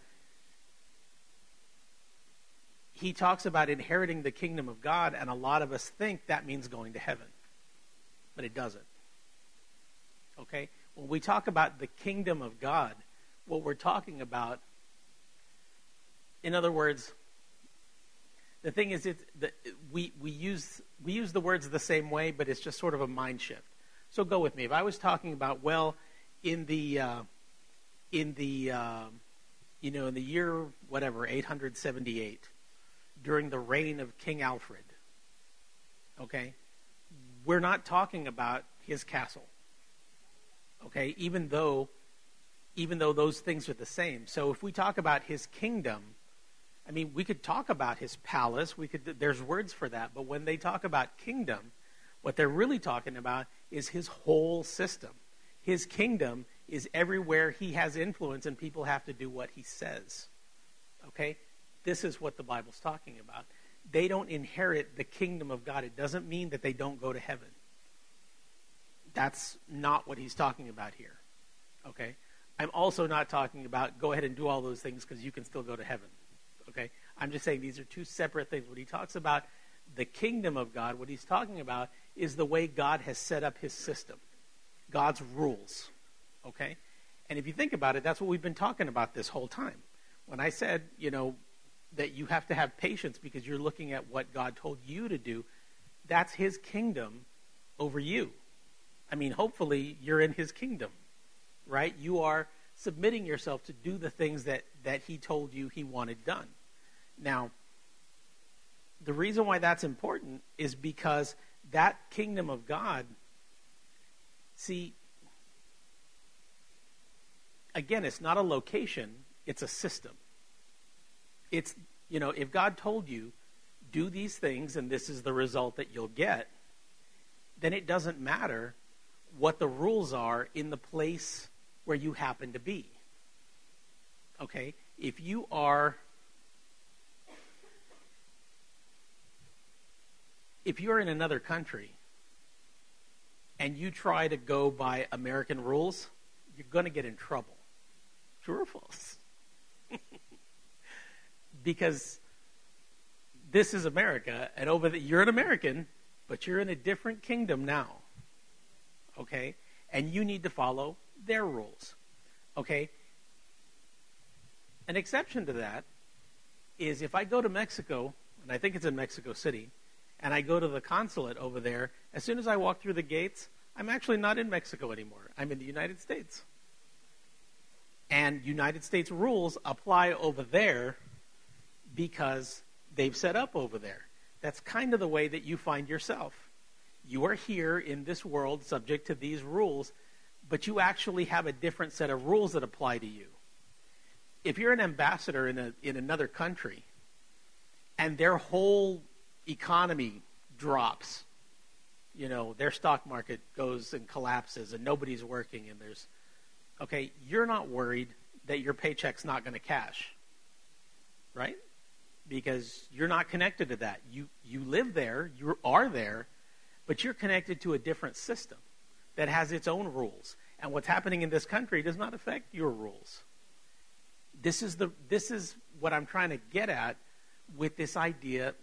[SPEAKER 2] he talks about inheriting the kingdom of God, and a lot of us think that means going to heaven. But it doesn't. Okay? When we talk about the kingdom of God, what we're talking about. In other words, the thing is, it's the, we, we, use, we use the words the same way, but it's just sort of a mind shift. So go with me. If I was talking about, well, in the, uh, in the, uh, you know, in the year, whatever, 878, during the reign of King Alfred, okay, we're not talking about his castle, okay, even though, even though those things are the same. So if we talk about his kingdom, I mean, we could talk about his palace. We could. There's words for that. But when they talk about kingdom, what they're really talking about is his whole system. His kingdom is everywhere he has influence, and people have to do what he says. Okay, this is what the Bible's talking about. They don't inherit the kingdom of God. It doesn't mean that they don't go to heaven. That's not what he's talking about here. Okay? I'm also not talking about go ahead and do all those things because you can still go to heaven. I'm just saying these are two separate things. When he talks about the kingdom of God, what he's talking about is the way God has set up his system, God's rules. Okay? And if you think about it, that's what we've been talking about this whole time. When I said, you know, that you have to have patience because you're looking at what God told you to do, that's his kingdom over you. I mean, hopefully you're in his kingdom, right? You are submitting yourself to do the things that, that he told you he wanted done. Now, the reason why that's important is because that kingdom of God, see, again, it's not a location, it's a system. It's, you know, if God told you, do these things and this is the result that you'll get, then it doesn't matter what the rules are in the place where you happen to be. Okay? If you are if you're in another country and you try to go by American rules, you're going to get in trouble. True or false? <laughs> because this is America, and over the, you're an American, but you're in a different kingdom now. Okay? And you need to follow their rules. Okay? An exception to that is if I go to Mexico, and I think it's in Mexico City, and I go to the consulate over there, as soon as I walk through the gates, I'm actually not in Mexico anymore. I'm in the United States. And United States rules apply over there because they've set up over there. That's kind of the way that you find yourself. You are here in this world subject to these rules, but you actually have a different set of rules that apply to you. If you're an ambassador in, a, in another country and their whole economy drops, you know, their stock market goes and collapses and nobody's working and there's, okay, you're not worried that your paycheck's not going to cash, right? Because you're not connected to that. You, you live there, you are there, but you're connected to a different system that has its own rules. And what's happening in this country does not affect your rules. This is, the, this is what I'm trying to get at with this idea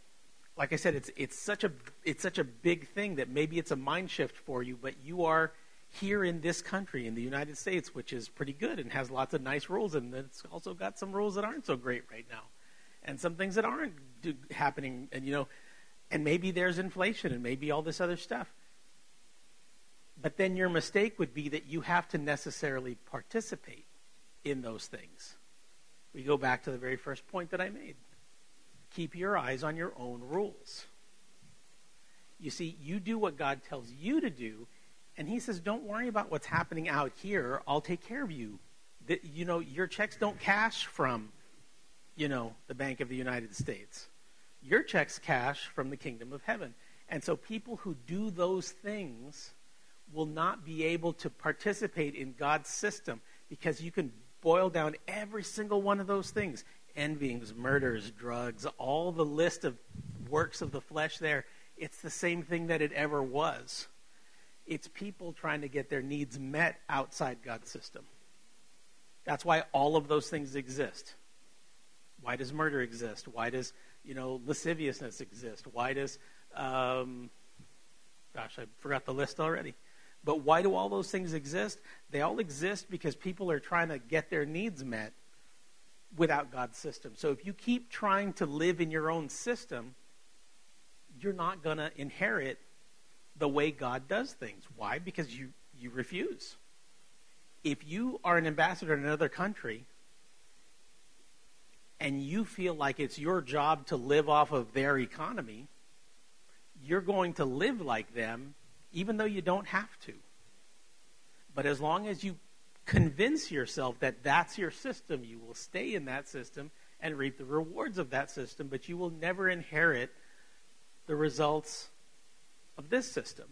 [SPEAKER 2] like I said, it's it's such a it's such a big thing that maybe it's a mind shift for you, but you are here in this country, in the United States, which is pretty good and has lots of nice rules, and it's also got some rules that aren't so great right now, and some things that aren't do, happening, and you know, and maybe there's inflation and maybe all this other stuff. But then your mistake would be that you have to necessarily participate in those things. We go back to the very first point that I made keep your eyes on your own rules. You see, you do what God tells you to do, and He says, don't worry about what's happening out here. I'll take care of you. That you know, your checks don't cash from, you know, the Bank of the United States. Your checks cash from the kingdom of heaven. And so people who do those things will not be able to participate in God's system because you can boil down every single one of those things envyings, murders, drugs, all the list of works of the flesh there, it's the same thing that it ever was. It's people trying to get their needs met outside God's system. That's why all of those things exist. Why does murder exist? Why does, you know, lasciviousness exist? Why does, um, gosh, I forgot the list already. But why do all those things exist? They all exist because people are trying to get their needs met without God's system. So if you keep trying to live in your own system, you're not going to inherit the way God does things. Why? Because you, you refuse. If you are an ambassador in another country and you feel like it's your job to live off of their economy, you're going to live like them even though you don't have to. But as long as you convince yourself that that's your system, you will stay in that system and reap the rewards of that system, but you will never inherit the results of this system.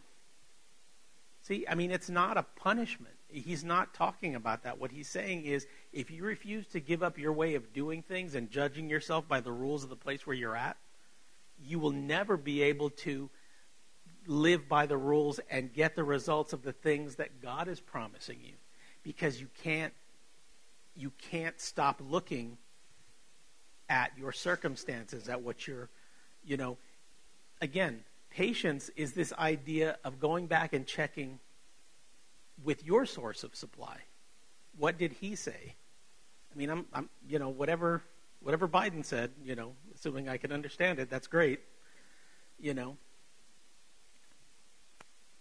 [SPEAKER 2] See, I mean, it's not a punishment. He's not talking about that. What he's saying is if you refuse to give up your way of doing things and judging yourself by the rules of the place where you're at, you will never be able to live by the rules and get the results of the things that God is promising you because you can't you can't stop looking at your circumstances at what you're you know. Again patience is this idea of going back and checking with your source of supply. What did he say? I mean i'm, I'm you know whatever whatever biden said you know assuming i can understand it that's great you know.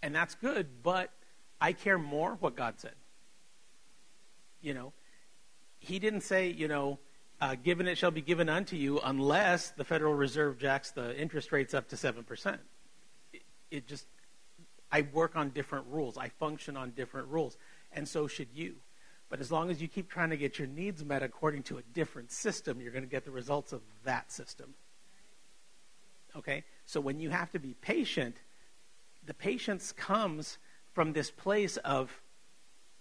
[SPEAKER 2] And that's good, but I care more what God said. You know, He didn't say, you know, uh, given it shall be given unto you unless the Federal Reserve jacks the interest rates up to 7%. It, it just, I work on different rules. I function on different rules. And so should you. But as long as you keep trying to get your needs met according to a different system, you're going to get the results of that system. Okay? So when you have to be patient, the patience comes from this place of,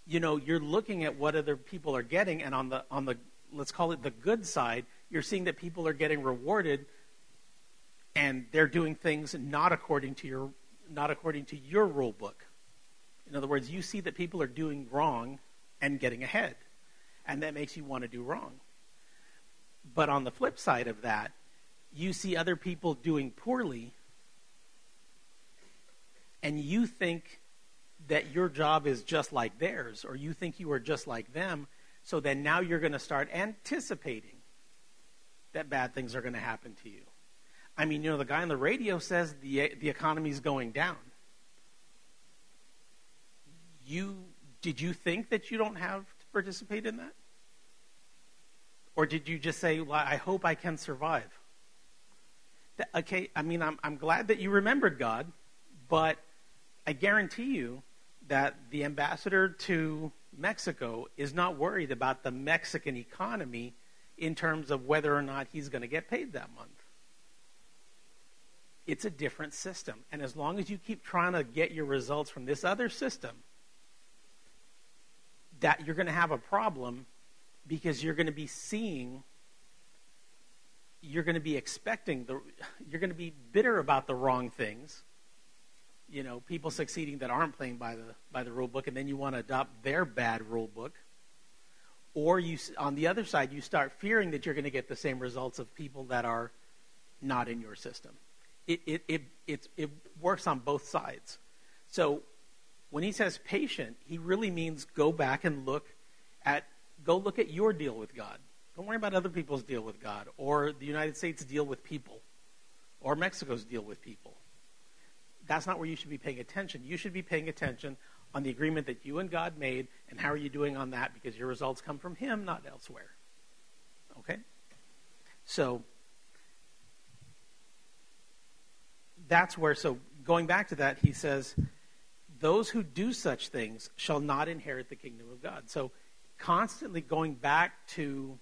[SPEAKER 2] you know, you're looking at what other people are getting, and on the on the let's call it the good side, you're seeing that people are getting rewarded, and they're doing things not according to your not according to your rule book. In other words, you see that people are doing wrong and getting ahead, and that makes you want to do wrong. But on the flip side of that, you see other people doing poorly and you think that your job is just like theirs, or you think you are just like them, so then now you're going to start anticipating that bad things are going to happen to you. I mean, you know, the guy on the radio says the the economy's going down. You did you think that you don't have to participate in that? Or did you just say, well, I hope I can survive? Okay, I mean, I'm, I'm glad that you remembered God, but I guarantee you that the ambassador to Mexico is not worried about the Mexican economy in terms of whether or not he's going to get paid that month. It's a different system. And as long as you keep trying to get your results from this other system, that you're going to have a problem because you're going to be seeing you're going to be expecting the you're going to be bitter about the wrong things you know, people succeeding that aren't playing by the by the rule book, and then you want to adopt their bad rule book. Or you, on the other side, you start fearing that you're going to get the same results of people that are not in your system. It, it, it, it, it works on both sides. So when he says patient, he really means go back and look at, go look at your deal with God. Don't worry about other people's deal with God, or the United States' deal with people, or Mexico's deal with people that's not where you should be paying attention. You should be paying attention on the agreement that you and God made and how are you doing on that because your results come from Him, not elsewhere. Okay? So, that's where, so going back to that, he says, those who do such things shall not inherit the kingdom of God. So, constantly going back to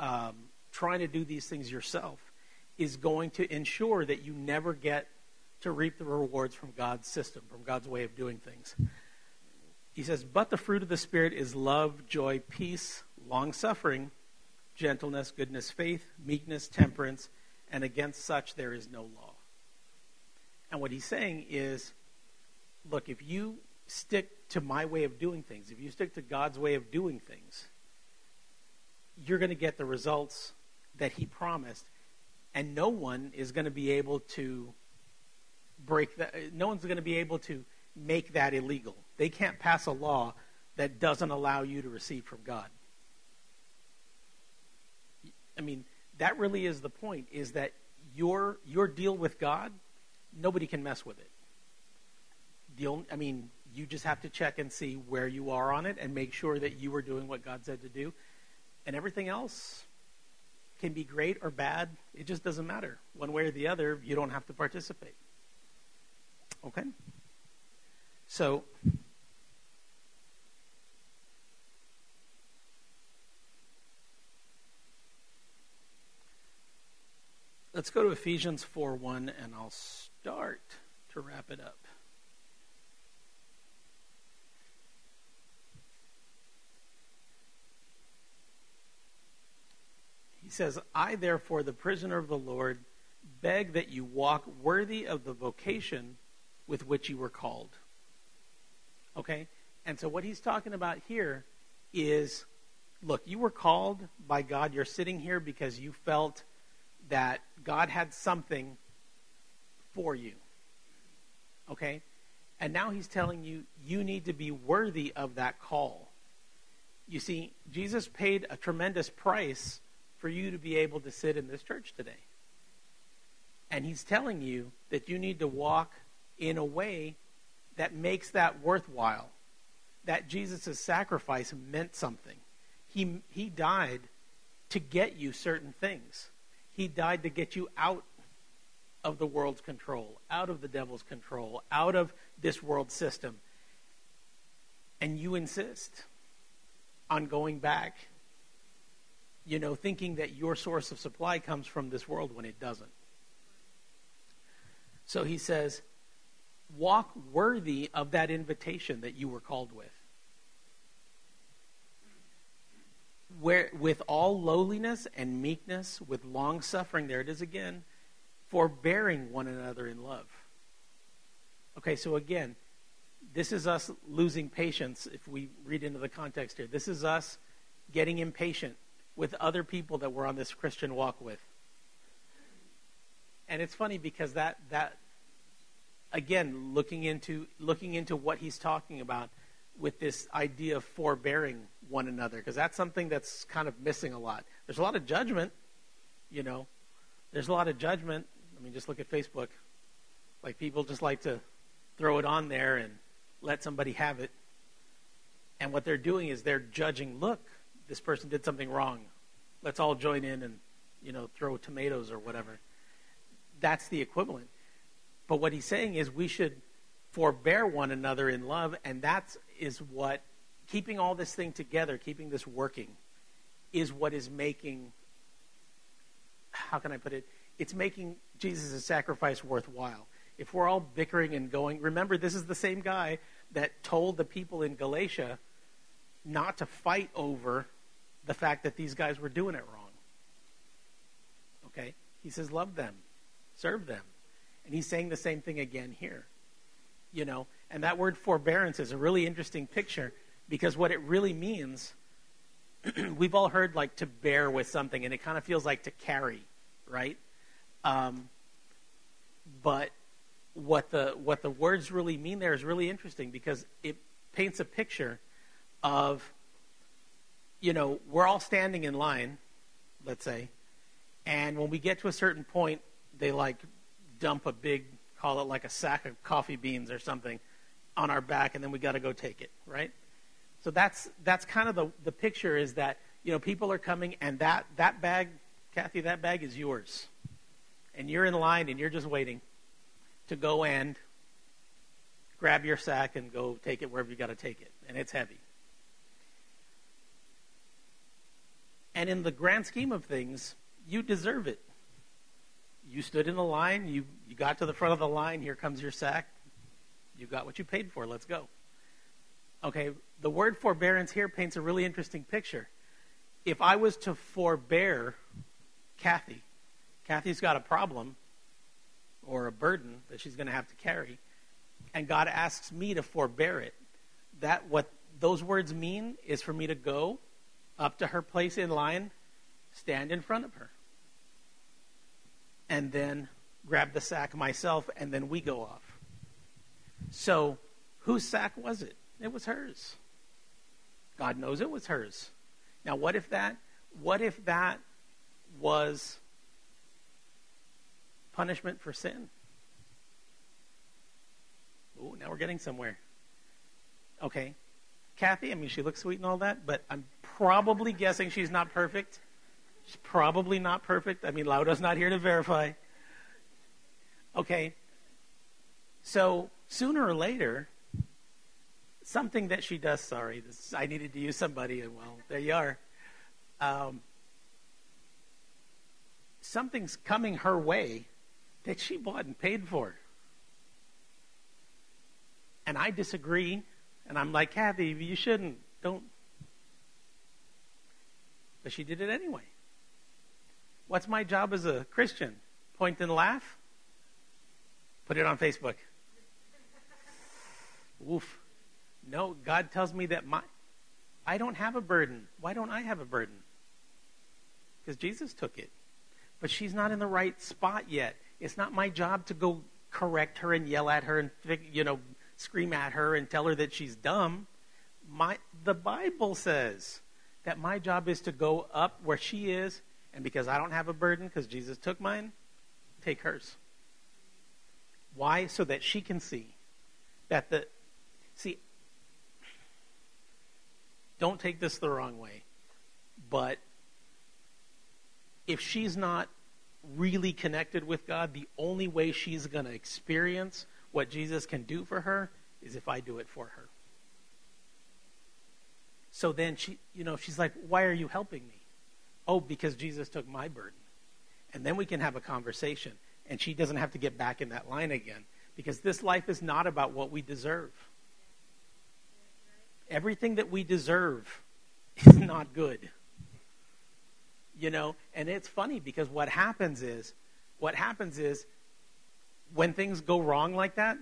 [SPEAKER 2] um, trying to do these things yourself is going to ensure that you never get to reap the rewards from God's system, from God's way of doing things. He says, But the fruit of the Spirit is love, joy, peace, long suffering, gentleness, goodness, faith, meekness, temperance, and against such there is no law. And what he's saying is look, if you stick to my way of doing things, if you stick to God's way of doing things, you're going to get the results that he promised. And no one is going to be able to break that. No one's going to be able to make that illegal. They can't pass a law that doesn't allow you to receive from God. I mean, that really is the point is that your your deal with God, nobody can mess with it. The only, I mean, you just have to check and see where you are on it and make sure that you are doing what God said to do. And everything else can be great or bad. It just doesn't matter. One way or the other, you don't have to participate. Okay? So, let's go to Ephesians 4 1, and I'll start to wrap it up. He says, I, therefore, the prisoner of the Lord, beg that you walk worthy of the vocation with which you were called. Okay? And so what he's talking about here is look, you were called by God. You're sitting here because you felt that God had something for you. Okay? And now he's telling you you need to be worthy of that call. You see, Jesus paid a tremendous price for you to be able to sit in this church today. And he's telling you that you need to walk in a way that makes that worthwhile. That Jesus' sacrifice meant something. He, he died to get you certain things. He died to get you out of the world's control, out of the devil's control, out of this world system. And you insist on going back, you know, thinking that your source of supply comes from this world when it doesn't. So he says, walk worthy of that invitation that you were called with. Where, with all lowliness and meekness, with long suffering, there it is again, forbearing one another in love. Okay, so again, this is us losing patience if we read into the context here. This is us getting impatient with other people that we're on this Christian walk with. And it's funny because that that again, looking into looking into what he's talking about with this idea of forbearing one another, because that's something that's kind of missing a lot. There's a lot of judgment, you know. There's a lot of judgment. I mean, just look at Facebook. Like people just like to throw it on there and let somebody have it. And what they're doing is they're judging, look, this person did something wrong. Let's all join in and, you know, throw tomatoes or whatever. That's the equivalent. But what he's saying is we should forbear one another in love, and that is what keeping all this thing together, keeping this working, is what is making. How can I put it? It's making Jesus' sacrifice worthwhile. If we're all bickering and going, remember, this is the same guy that told the people in Galatia not to fight over the fact that these guys were doing it wrong. Okay? He says, love them, serve them. And he's saying the same thing again here. You know, and that word forbearance is a really interesting picture because what it really means, <clears throat> we've all heard like to bear with something, and it kind of feels like to carry, right? Um, but what the what the words really mean there is really interesting because it paints a picture of you know we're all standing in line let's say and when we get to a certain point they like dump a big, call it like a sack of coffee beans or something on our back, and then we got to go take it, right? So that's that's kind of the the picture is that you know people are coming, and that that bag, Kathy, that bag is yours, and you're in line, and you're just waiting to go and grab your sack and go take it wherever you got to take it, and it's heavy. And in the grand scheme of things, you deserve it you stood in the line, you, you got to the front of the line, here comes your sack. You got what you paid for, let's go. Okay, the word forbearance here paints a really interesting picture. If I was to forbear Kathy, Kathy's got a problem or a burden that she's going to have to carry, and God asks me to forbear it. That what those words mean is for me to go up to her place in line, stand in front of her and then grab the sack myself, and then we go off. So Whose sack was it? It was hers. God knows it was hers. Now, what if that? What if that was punishment for sin? Oh, now we're getting somewhere. Okay. Kathy, I mean, she looks sweet and all that, but I'm probably guessing she's not perfect. She's probably not perfect. I mean, Lauda's not here to verify. Okay. So sooner or later, something that she does, sorry, this, I needed to use somebody, and well, there you are. Um, something's coming her way that she bought and paid for. And I disagree. And I'm like, Kathy, you shouldn't. Don't. But she did it anyway. What's my job as a Christian? Point and laugh? Put it on Facebook. Oof. No, God tells me that my I don't have a burden. Why don't I have a burden? Because Jesus took it. But she's not in the right spot yet. It's not my job to go correct her and yell at her and you know scream at her and tell her that she's dumb. My the Bible says that my job is to go up where she is and because I don't have a burden because Jesus took mine, take hers. Why? So that she can see that the see don't take this the wrong way, but if she's not really connected with God, the only way she's going to experience what Jesus can do for her is if I do it for her. So then she, you know, she's like, "Why are you helping me?" Oh, because Jesus took my burden. And then we can have a conversation and she doesn't have to get back in that line again because this life is not about what we deserve. Everything that we deserve is not good. You know, and it's funny because what happens is what happens is when things go wrong like that,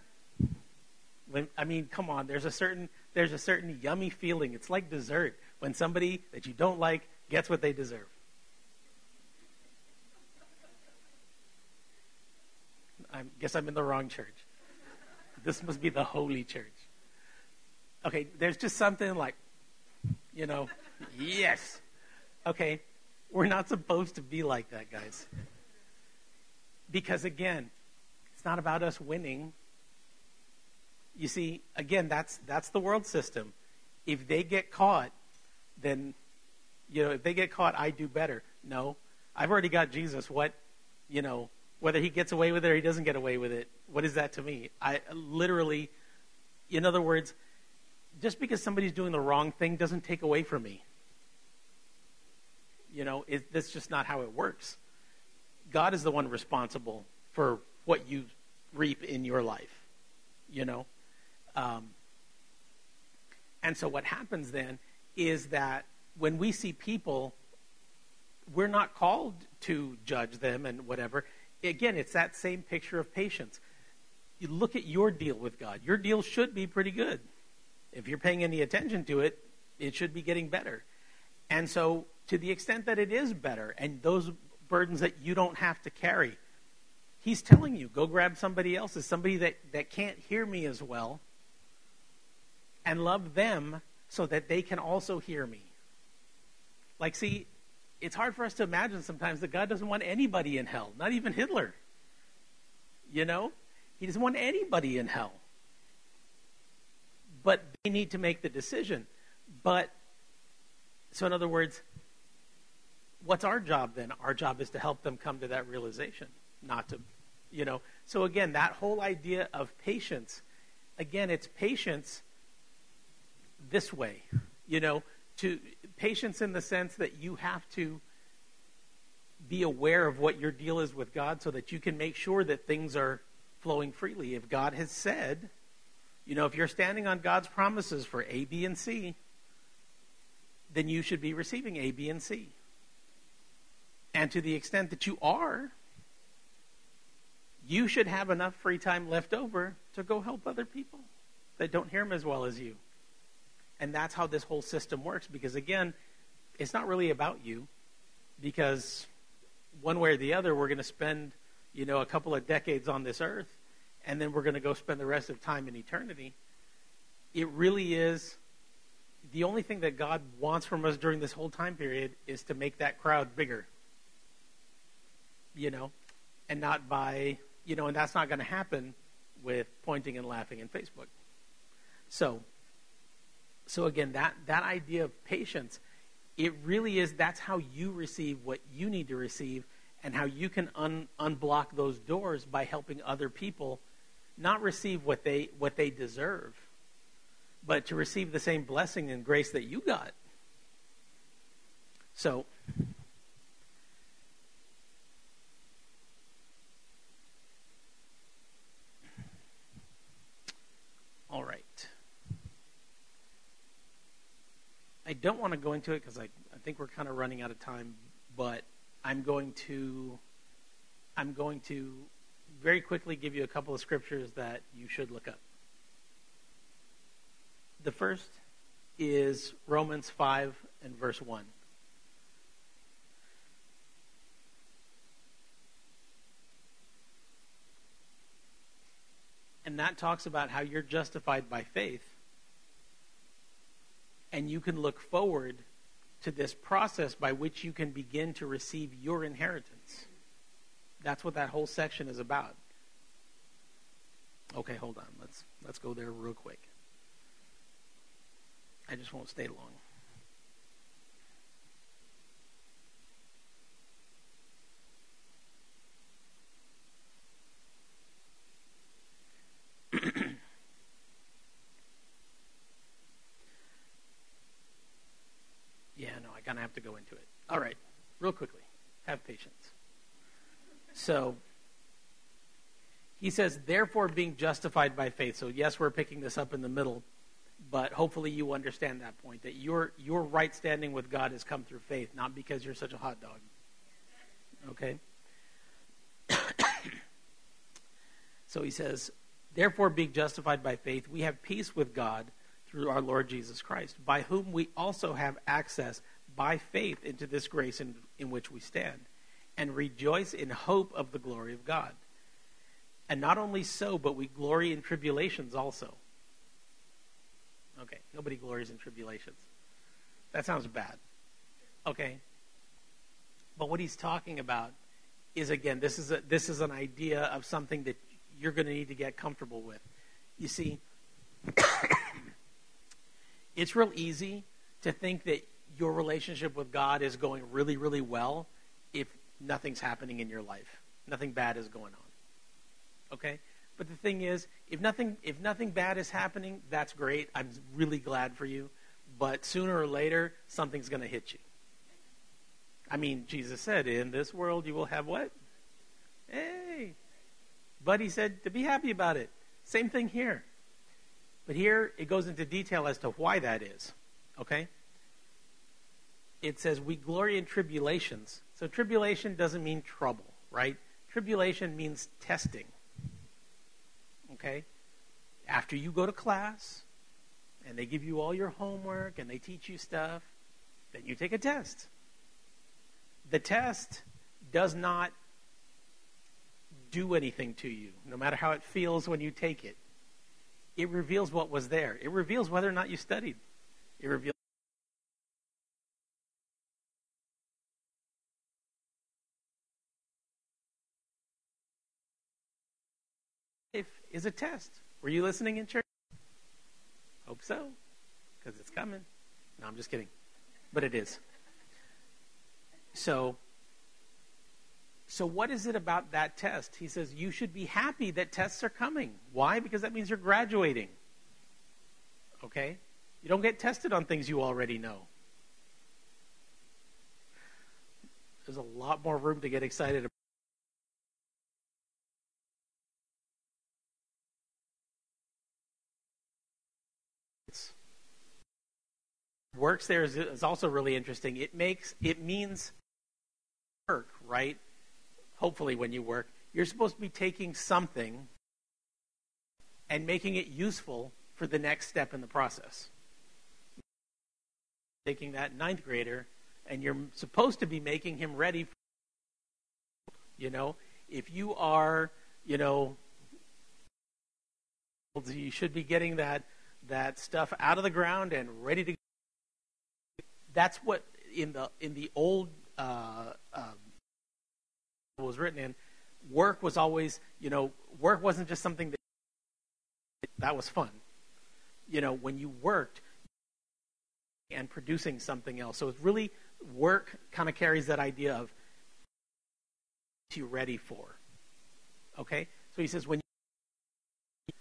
[SPEAKER 2] when I mean, come on, there's a certain there's a certain yummy feeling. It's like dessert when somebody that you don't like gets what they deserve. I guess I'm in the wrong church. This must be the holy church. Okay, there's just something like, you know, yes. Okay, we're not supposed to be like that, guys. Because again, it's not about us winning. You see, again, that's that's the world system. If they get caught, then you know, if they get caught, I do better. No. I've already got Jesus. What, you know, whether he gets away with it or he doesn't get away with it, what is that to me? I literally, in other words, just because somebody's doing the wrong thing doesn't take away from me. You know, it, that's just not how it works. God is the one responsible for what you reap in your life, you know? Um, and so what happens then is that when we see people, we're not called to judge them and whatever. Again, it's that same picture of patience. You look at your deal with God. Your deal should be pretty good. If you're paying any attention to it, it should be getting better. And so, to the extent that it is better, and those burdens that you don't have to carry, He's telling you, go grab somebody else's, somebody that, that can't hear me as well, and love them so that they can also hear me. Like, see, it's hard for us to imagine sometimes that God doesn't want anybody in hell, not even Hitler. You know? He doesn't want anybody in hell. But they need to make the decision. But, so in other words, what's our job then? Our job is to help them come to that realization, not to, you know. So again, that whole idea of patience, again, it's patience this way, you know, to patience in the sense that you have to be aware of what your deal is with God so that you can make sure that things are flowing freely. If God has said, you know, if you're standing on God's promises for A, B, and C, then you should be receiving A, B, and C. And to the extent that you are, you should have enough free time left over to go help other people that don't hear Him as well as you. And that's how this whole system works because, again, it's not really about you because one way or the other, we're going to spend, you know, a couple of decades on this earth and then we're going to go spend the rest of time in eternity. it really is the only thing that God wants from us during this whole time period is to make that crowd bigger. You know, and not by, you know, and that's not going to happen with pointing and laughing in Facebook. So, so again, that, that idea of patience, it really is that's how you receive what you need to receive and how you can un, unblock those doors by helping other people not receive what they what they deserve but to receive the same blessing and grace that you got. So, all right. I don't want to go into it because I, I think we're kind of running out of time, but I'm going to I'm going to very quickly give you a couple of scriptures that you should look up. The first is Romans 5 and verse 1. And that talks about how you're justified by faith. And you can look forward to this process by which you can begin to receive your inheritance. That's what that whole section is about. Okay, hold on. Let's let's go there real quick. I just won't stay long. yeah, no, I kind of have to go into it. All right, real quickly. Have patience. So, he says, therefore, being justified by faith. So, yes, we're picking this up in the middle but hopefully you understand that point that your your right standing with God has come through faith, not because you're such a hot dog. Okay? <coughs> so he says, therefore being justified by faith, we have peace with God through our Lord Jesus Christ, by whom we also have access by faith into this grace in, in which we stand, and rejoice in hope of the glory of God. And not only so, but we glory in tribulations also Okay, nobody glories in tribulations. That sounds bad. Okay. But what he's talking about is again, this is a, this is an idea of something that you're going to need to get comfortable with. You see, <coughs> it's real easy to think that your relationship with God is going really, really well if nothing's happening in your life. Nothing bad is going on. Okay? But the thing is, if nothing if nothing bad is happening, that's great. I'm really glad for you. But sooner or later, something's going to hit you. I mean, Jesus said, "In this world, you will have what? Hey." But he said to be happy about it. Same thing here. But here it goes into detail as to why that is. Okay? It says we glory in tribulations. So tribulation doesn't mean trouble, right? Tribulation means testing okay? After you go to class and they give you all your homework and they teach you stuff, then you take a test. The test does not do anything to you, no matter how it feels when you take it. It reveals what was there. It reveals whether or not you studied. It reveals is a test. Were you listening in church? Hope so, because it's coming. No, I'm just kidding. But it is. So, so what is it about that test? He says you should be happy that tests are coming. Why? Because that means you're graduating. Okay? You don't get tested on things you already know. There's a lot more room to get excited about. Works there is, is also really interesting. It makes it means work, right? Hopefully, when you work, you're supposed to be taking something and making it useful for the next step in the process. Taking that ninth grader, and you're supposed to be making him ready. For, you know, if you are, you know, you should be getting that that stuff out of the ground and ready to. That's what in the in the old uh, uh, was written in. Work was always, you know, work wasn't just something that that was fun. You know, when you worked and producing something else. So it's really work kind of carries that idea of you ready for. Okay? So he says when you,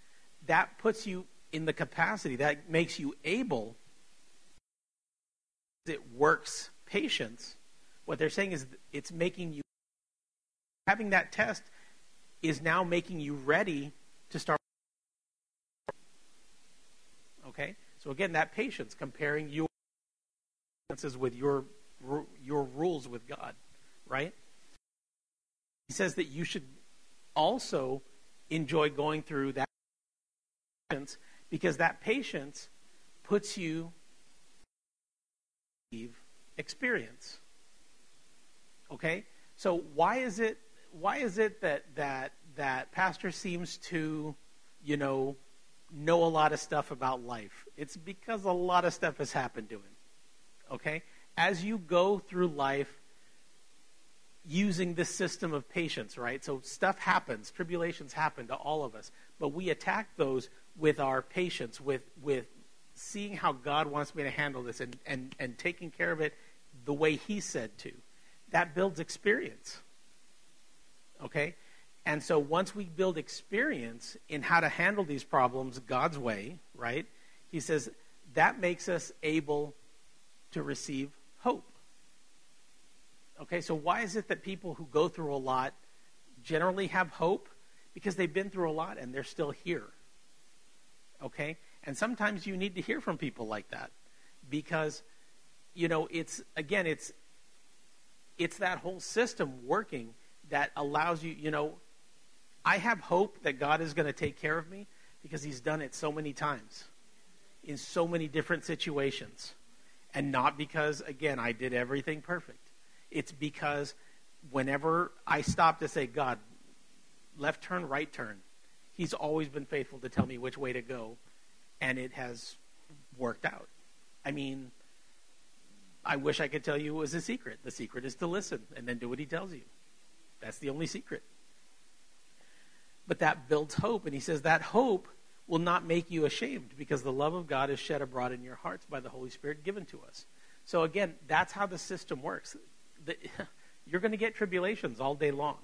[SPEAKER 2] that puts you in the capacity that makes you able it works patience. What they're saying is it's making you having that test is now making you ready to start Okay? So again, that patience, comparing your with your your rules with God, right? He says that you should also enjoy going through that patience because that patience puts you experience. Okay? So why is it why is it that that that pastor seems to, you know, know a lot of stuff about life. It's because a lot of stuff has happened to him. Okay? As you go through life using this system of patience, right? So stuff happens, tribulations happen to all of us, but we attack those with our patience, with with seeing how God wants me to handle this and, and, and taking care of it the way he said to. That builds experience. Okay? And so once we build experience in how to handle these problems God's way, right? He says that makes us able to receive hope. Okay, so why is it that people who go through a lot generally have hope? Because they've been through a lot and they're still here. Okay? And sometimes you need to hear from people like that because you know, it's again, it's it's that whole system working that allows you, you know, I have hope that God is going to take care of me because He's done it so many times in so many different situations. And not because, again, I did everything perfect. It's because whenever I stop to say, God, left turn, right turn, He's always been faithful to tell me which way to go. And it has worked out. I mean, I wish I could tell you it was a secret. The secret is to listen and then do what He tells you. That's the only secret but that builds hope. And he says that hope will not make you ashamed because the love of God is shed abroad in your hearts by the Holy Spirit given to us. So again, that's how the system works. The, <laughs> you're going to get tribulations all day long.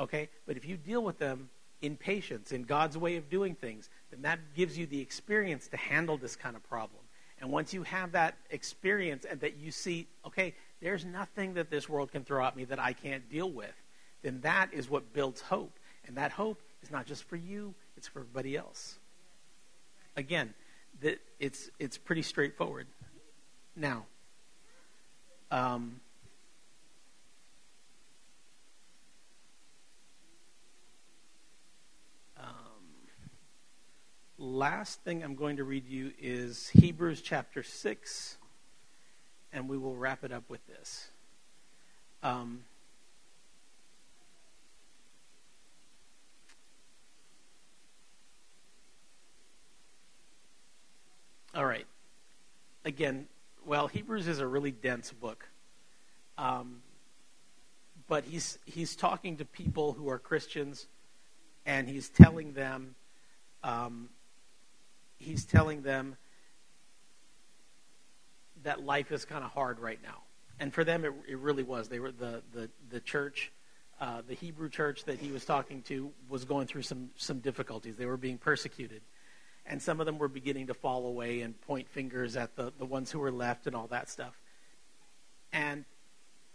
[SPEAKER 2] Okay? But if you deal with them in patience, in God's way of doing things, then that gives you the experience to handle this kind of problem. And once you have that experience and that you see, okay, there's nothing that this world can throw at me that I can't deal with, then that is what builds hope. And that hope is not just for you, it's for everybody else. Again, that it's it's pretty straightforward. Now, um, last thing I'm going to read you is Hebrews chapter 6, and we will wrap it up with this. Um, All right. Again, well, Hebrews is a really dense book. Um, but he's, he's talking to people who are Christians, and he's telling them, um, he's telling them that life is kind of hard right now. And for them, it, it really was. They were the, the, the church, uh, the Hebrew church that he was talking to was going through some, some difficulties. They were being persecuted and some of them were beginning to fall away and point fingers at the, the ones who were left and all that stuff. And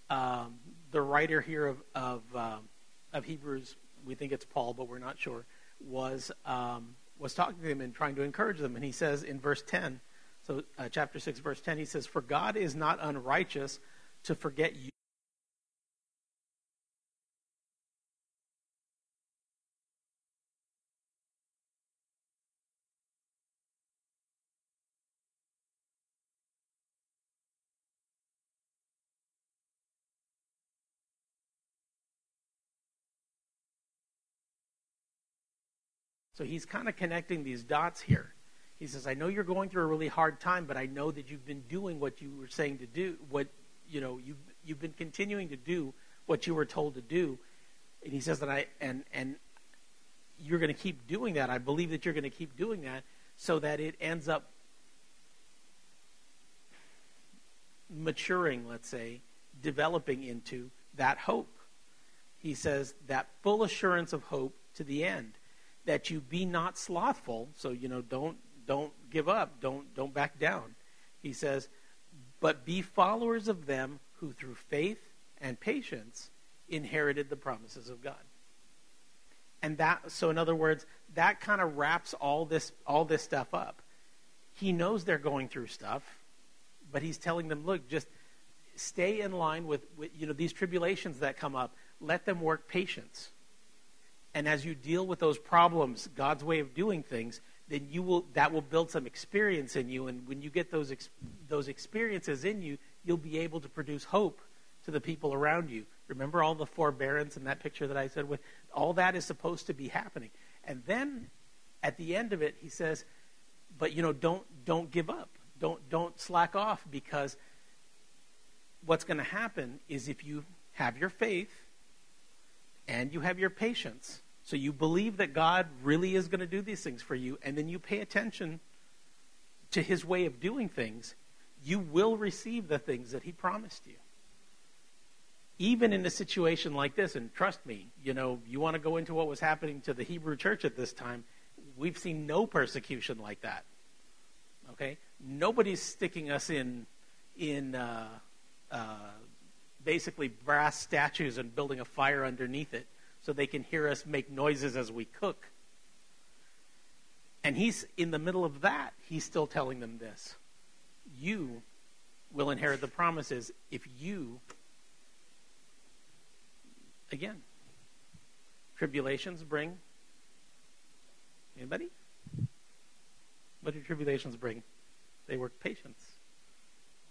[SPEAKER 2] um, the writer here of of, um, of Hebrews, we think it's Paul, but we're not sure, was um, was talking to them and trying to encourage them. And he says in verse ten, so uh, chapter six, verse ten, he says, "For God is not unrighteous to forget So he's kind of connecting these dots here. He says, I know you're going through a really hard time, but I know that you've been doing what you were saying to do, what, you know, you've, you've been continuing to do what you were told to do. And he says that I, and, and you're going to keep doing that. I believe that you're going to keep doing that so that it ends up maturing, let's say, developing into that hope. He says that full assurance of hope to the end, that you be not slothful. So you know, don't don't give up, don't don't back down. He says, but be followers of them who through faith and patience inherited the promises of God. And that so in other words, that kind of wraps all this all this stuff up. He knows they're going through stuff, but he's telling them, look, just stay in line with, with you know these tribulations that come up. Let them work patience. And as you deal with those problems, God's way of doing things, then you will that will build some experience in you and when you get those those experiences in you, you'll be able to produce hope to the people around you. Remember all the forbearance in that picture that I said with all that is supposed to be happening. And then at the end of it he says, but you know, don't don't give up. Don't don't slack off because what's going to happen is if you have your faith and you have your patience, so you believe that God really is going to do these things for you, and then you pay attention to his way of doing things, you will receive the things that he promised you. Even in a situation like this, and trust me, you know, you want to go into what was happening to the Hebrew church at this time, we've seen no persecution like that. Okay? Nobody's sticking us in in uh, uh, basically brass statues and building a fire underneath it so they can hear us make noises as we cook. And he's in the middle of that, he's still telling them this. You will inherit the promises if you, again, tribulations bring. Anybody? What do tribulations bring? They work patience.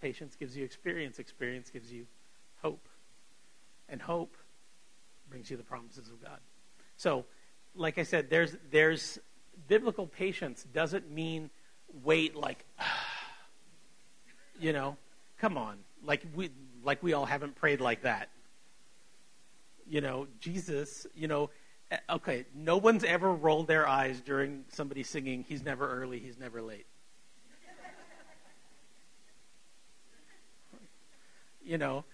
[SPEAKER 2] Patience gives you experience. Experience gives you hope. And hope brings you the promises of God. So, like I said, there's there's biblical patience doesn't mean wait like <sighs> you know, come on. Like we like we all haven't prayed like that. You know, Jesus, you know, eh, okay, no one's ever rolled their eyes during somebody singing he's never early, he's never late. you know,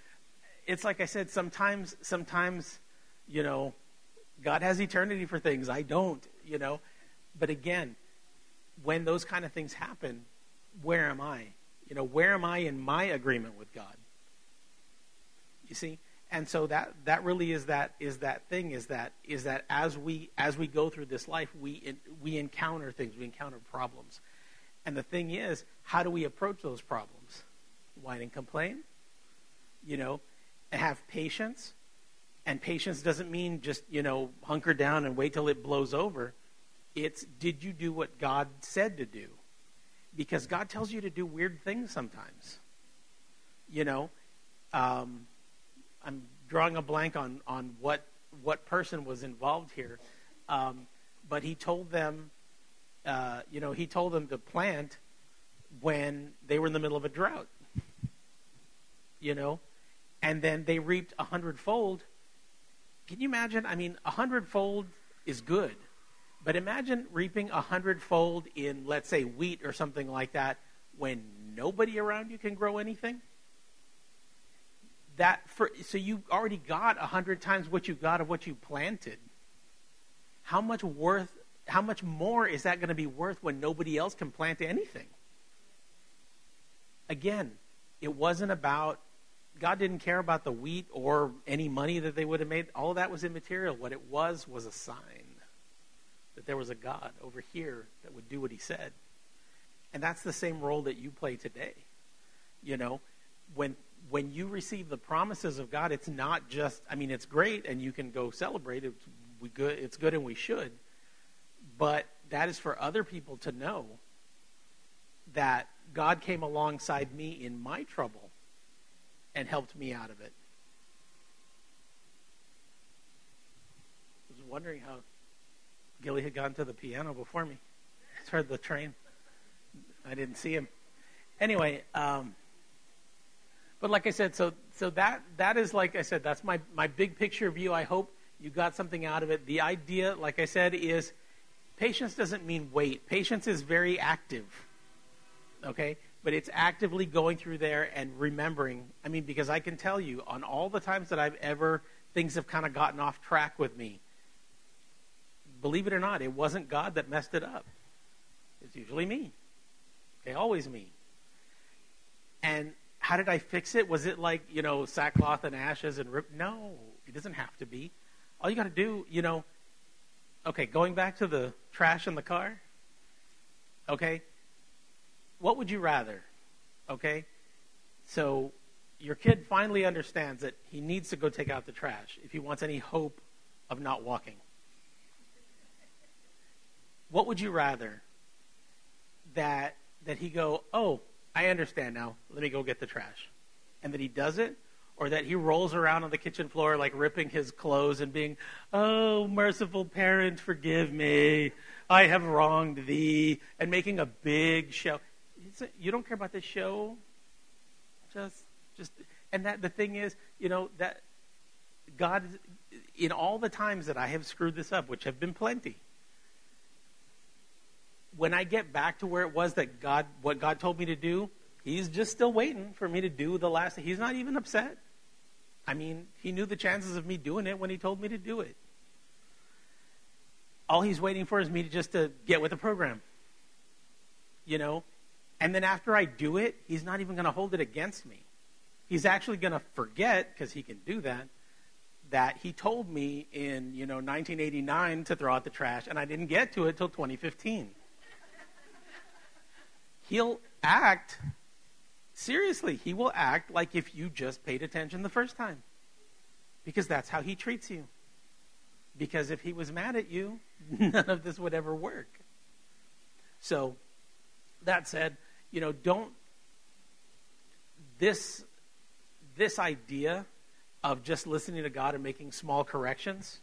[SPEAKER 2] it's like I said, sometimes, sometimes, you know, God has eternity for things. I don't, you know. But again, when those kind of things happen, where am I? You know, where am I in my agreement with God? You see? And so that that really is that is that thing is that is that as we as we go through this life, we we encounter things, we encounter problems. And the thing is, how do we approach those problems? Whine and complain? you know, have patience. And patience doesn't mean just, you know, hunker down and wait till it blows over. It's did you do what God said to do? Because God tells you to do weird things sometimes. You know, um, I'm drawing a blank on, on what, what person was involved here. Um, but he told them, uh, you know, he told them to plant when they were in the middle of a drought. You know, and then they reaped a hundredfold. Can you imagine? I mean, a hundredfold is good, but imagine reaping a hundredfold in, let's say, wheat or something like that, when nobody around you can grow anything. That for so you already got a hundred times what you got of what you planted. How much worth? How much more is that going to be worth when nobody else can plant anything? Again, it wasn't about God didn't care about the wheat or any money that they would have made. All that was immaterial. What it was was a sign that there was a God over here that would do what he said. And that's the same role that you play today. You know, when when you receive the promises of God, it's not just I mean, it's great and you can go celebrate it. We good it's good and we should. But that is for other people to know that God came alongside me in my trouble and helped me out of it. I was wondering how Gilly had gone to the piano before me. <laughs> I heard the train. I didn't see him. Anyway, um, but like I said, so so that that is like I said, that's my my big picture view. I hope you got something out of it. The idea, like I said, is patience doesn't mean wait. Patience is very active. Okay? But it's actively going through there and remembering. I mean, because I can tell you on all the times that I've ever things have kind of gotten off track with me. Believe it or not, it wasn't God that messed it up. It's usually me. Okay, always me. And how did I fix it? Was it like, you know, sackcloth and ashes and rip? No, it doesn't have to be. All you got to do, you know, okay, going back to the trash in the car, okay, what would you rather? Okay, so your kid finally understands that he needs to go take out the trash if he wants any hope of not walking. What would you rather? That that he go, "Oh, I understand now. Let me go get the trash." And that he does it or that he rolls around on the kitchen floor like ripping his clothes and being, "Oh, merciful parent, forgive me. I have wronged thee," and making a big show. You don't care about the show. Just just and that the thing is, you know, that God in all the times that I have screwed this up, which have been plenty, when I get back to where it was that God what God told me to do, he's just still waiting for me to do the last he's not even upset. I mean, he knew the chances of me doing it when he told me to do it. All he's waiting for is me to just to get with the program. You know? And then after I do it, he's not even going to hold it against me. He's actually going to forget because he can do that that he told me in you know 1989 to throw out the trash and i didn't get to it till 2015 he'll act seriously he will act like if you just paid attention the first time. Because that's how he treats you. Because if he was mad at you <laughs> none of this would ever work. So that said you know don't this this idea of just listening to God and making small corrections.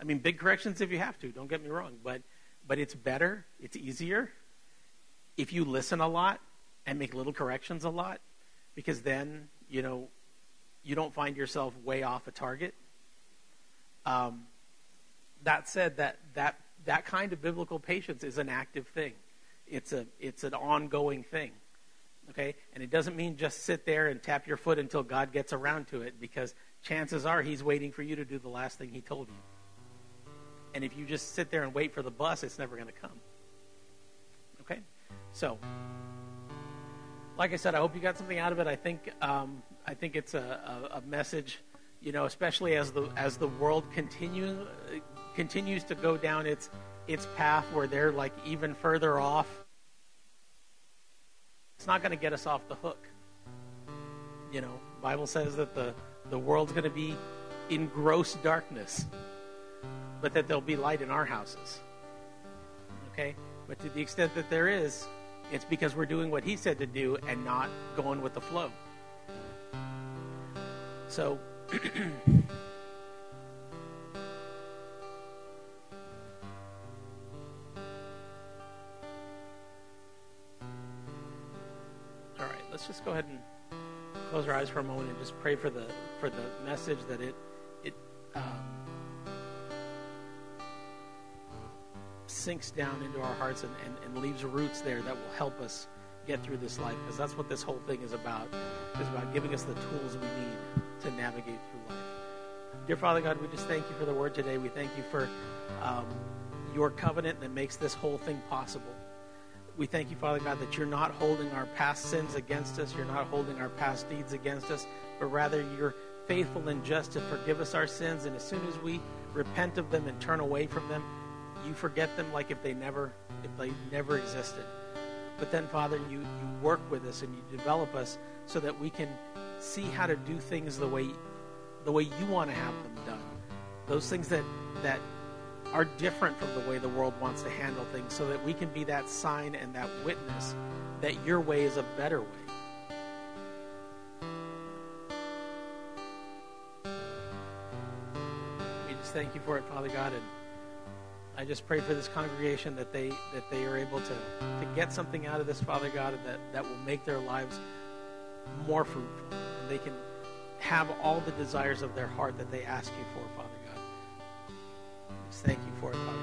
[SPEAKER 2] I mean, big corrections if you have to, don't get me wrong, but, but it's better, it's easier if you listen a lot and make little corrections a lot, because then, you know, you don't find yourself way off a target. Um, that said, that, that, that kind of biblical patience is an active thing. It's, a, it's an ongoing thing. Okay? And it doesn't mean just sit there and tap your foot until God gets around to it, because chances are He's waiting for you to do the last thing He told you. And if you just sit there and wait for the bus, it's never going to come. Okay? So, like I said, I hope you got something out of it. I think um, I think it's a, a, a, message, you know, especially as the as the world continue continues to go down its its path where they're like even further off it's not going to get us off the hook. You know, Bible says that the, the world's going to be in gross darkness, but that there'll be light in our houses. Okay? But to the extent that there is, it's because we're doing what he said to do and not going with the flow. So <clears throat> let's just go ahead and close our eyes for a moment and just pray for the for the message that it it um, sinks down into our hearts and, and, and leaves roots there that will help us get through this life because that's what this whole thing is about is about giving us the tools we need to navigate through life. Dear father god we just thank you for the word today. We thank you for um, your covenant that makes this whole thing possible we thank you, Father God, that you're not holding our past sins against us. You're not holding our past deeds against us, but rather you're faithful and just to forgive us our sins. And as soon as we repent of them and turn away from them, you forget them like if they never, if they never existed. But then, Father, you, you work with us and you develop us so that we can see how to do things the way, the way you want to have them done. Those things that, that are different from the way the world wants to handle things so that we can be that sign and that witness that your way is a better way. We just thank you for it, Father God, and I just pray for this congregation that they that they are able to to get something out of this, Father God, that that will make their lives more fruitful, and they can have all the desires of their heart that they ask you for, Father. Thank you for it, Father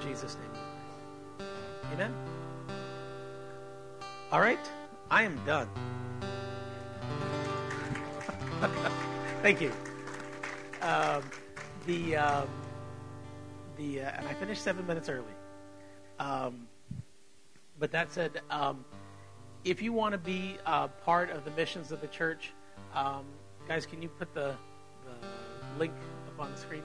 [SPEAKER 2] In Jesus' name. Amen. All right, I am done. <laughs> thank you. Um, the um, the uh, and I finished seven minutes early. Um, but that said, um, if you want to be uh, part of the missions of the church, um, guys, can you put the, the link up on the screen?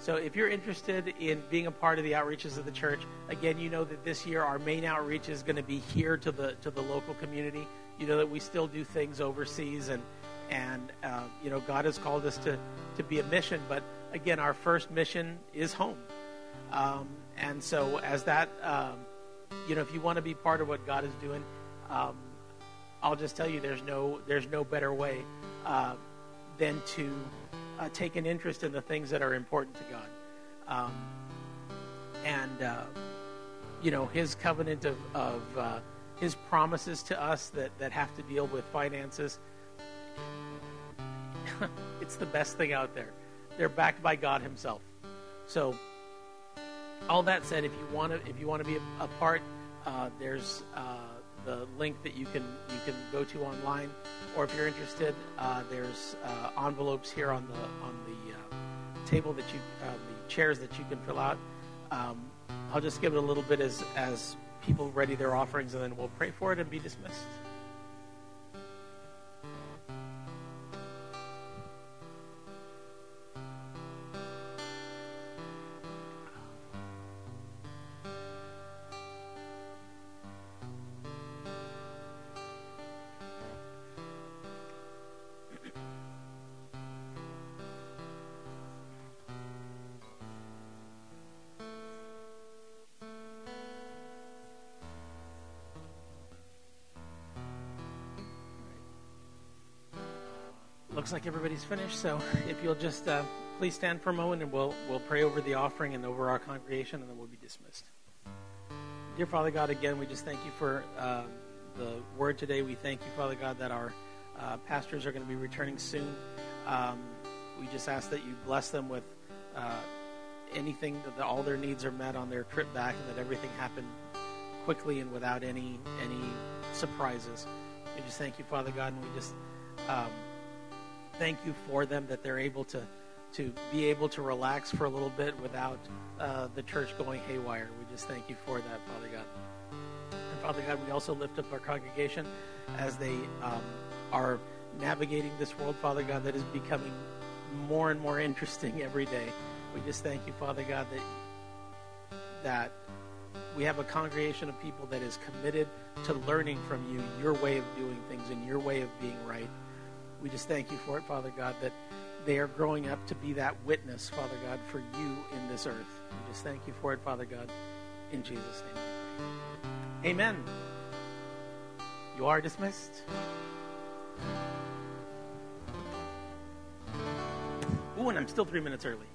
[SPEAKER 2] So if you're interested in being a part of the outreaches of the church, again, you know that this year our main outreach is going to be here to the to the local community. You know that we still do things overseas, and and uh, you know God has called us to to be a mission. But again, our first mission is home. Um, and so, as that, um, you know, if you want to be part of what God is doing, um, I'll just tell you, there's no, there's no better way uh, than to uh, take an interest in the things that are important to God, um, and uh, you know, His covenant of, of uh, His promises to us that that have to deal with finances. <laughs> it's the best thing out there. They're backed by God Himself. So all that said, if you want to, if you want to be a, a part, uh, there's uh, the link that you can you can go to online, or if you're interested, uh, there's uh, envelopes here on the on the uh, table that you uh, the chairs that you can fill out. Um, I'll just give it a little bit as as people ready their offerings, and then we'll pray for it and be dismissed. Looks like everybody's finished. So if you'll just uh, please stand for a moment and we'll, we'll pray over the offering and over our congregation and then we'll be dismissed. Dear Father God, again, we just thank you for uh, the word today. We thank you, Father God, that our uh, pastors are going to be returning soon. Um, we just ask that you bless them with uh, anything, that all their needs are met on their trip back and that everything happened quickly and without any, any surprises. We just thank you, Father God, and we just. Um, thank you for them that they're able to to be able to relax for a little bit without uh, the church going haywire. We just thank you for that, Father God. And Father God, we also lift up our congregation as they um, are navigating this world, Father God, that is becoming more and more interesting every day. We just thank you, Father God, that that we have a congregation of people that is committed to learning from you your way of doing things and your way of being right. We just thank you for it, Father God, that they are growing up to be that witness, Father God, for you in this earth. We just thank you for it, Father God. In Jesus' name. Amen. You are dismissed. Ooh, and I'm still three minutes early.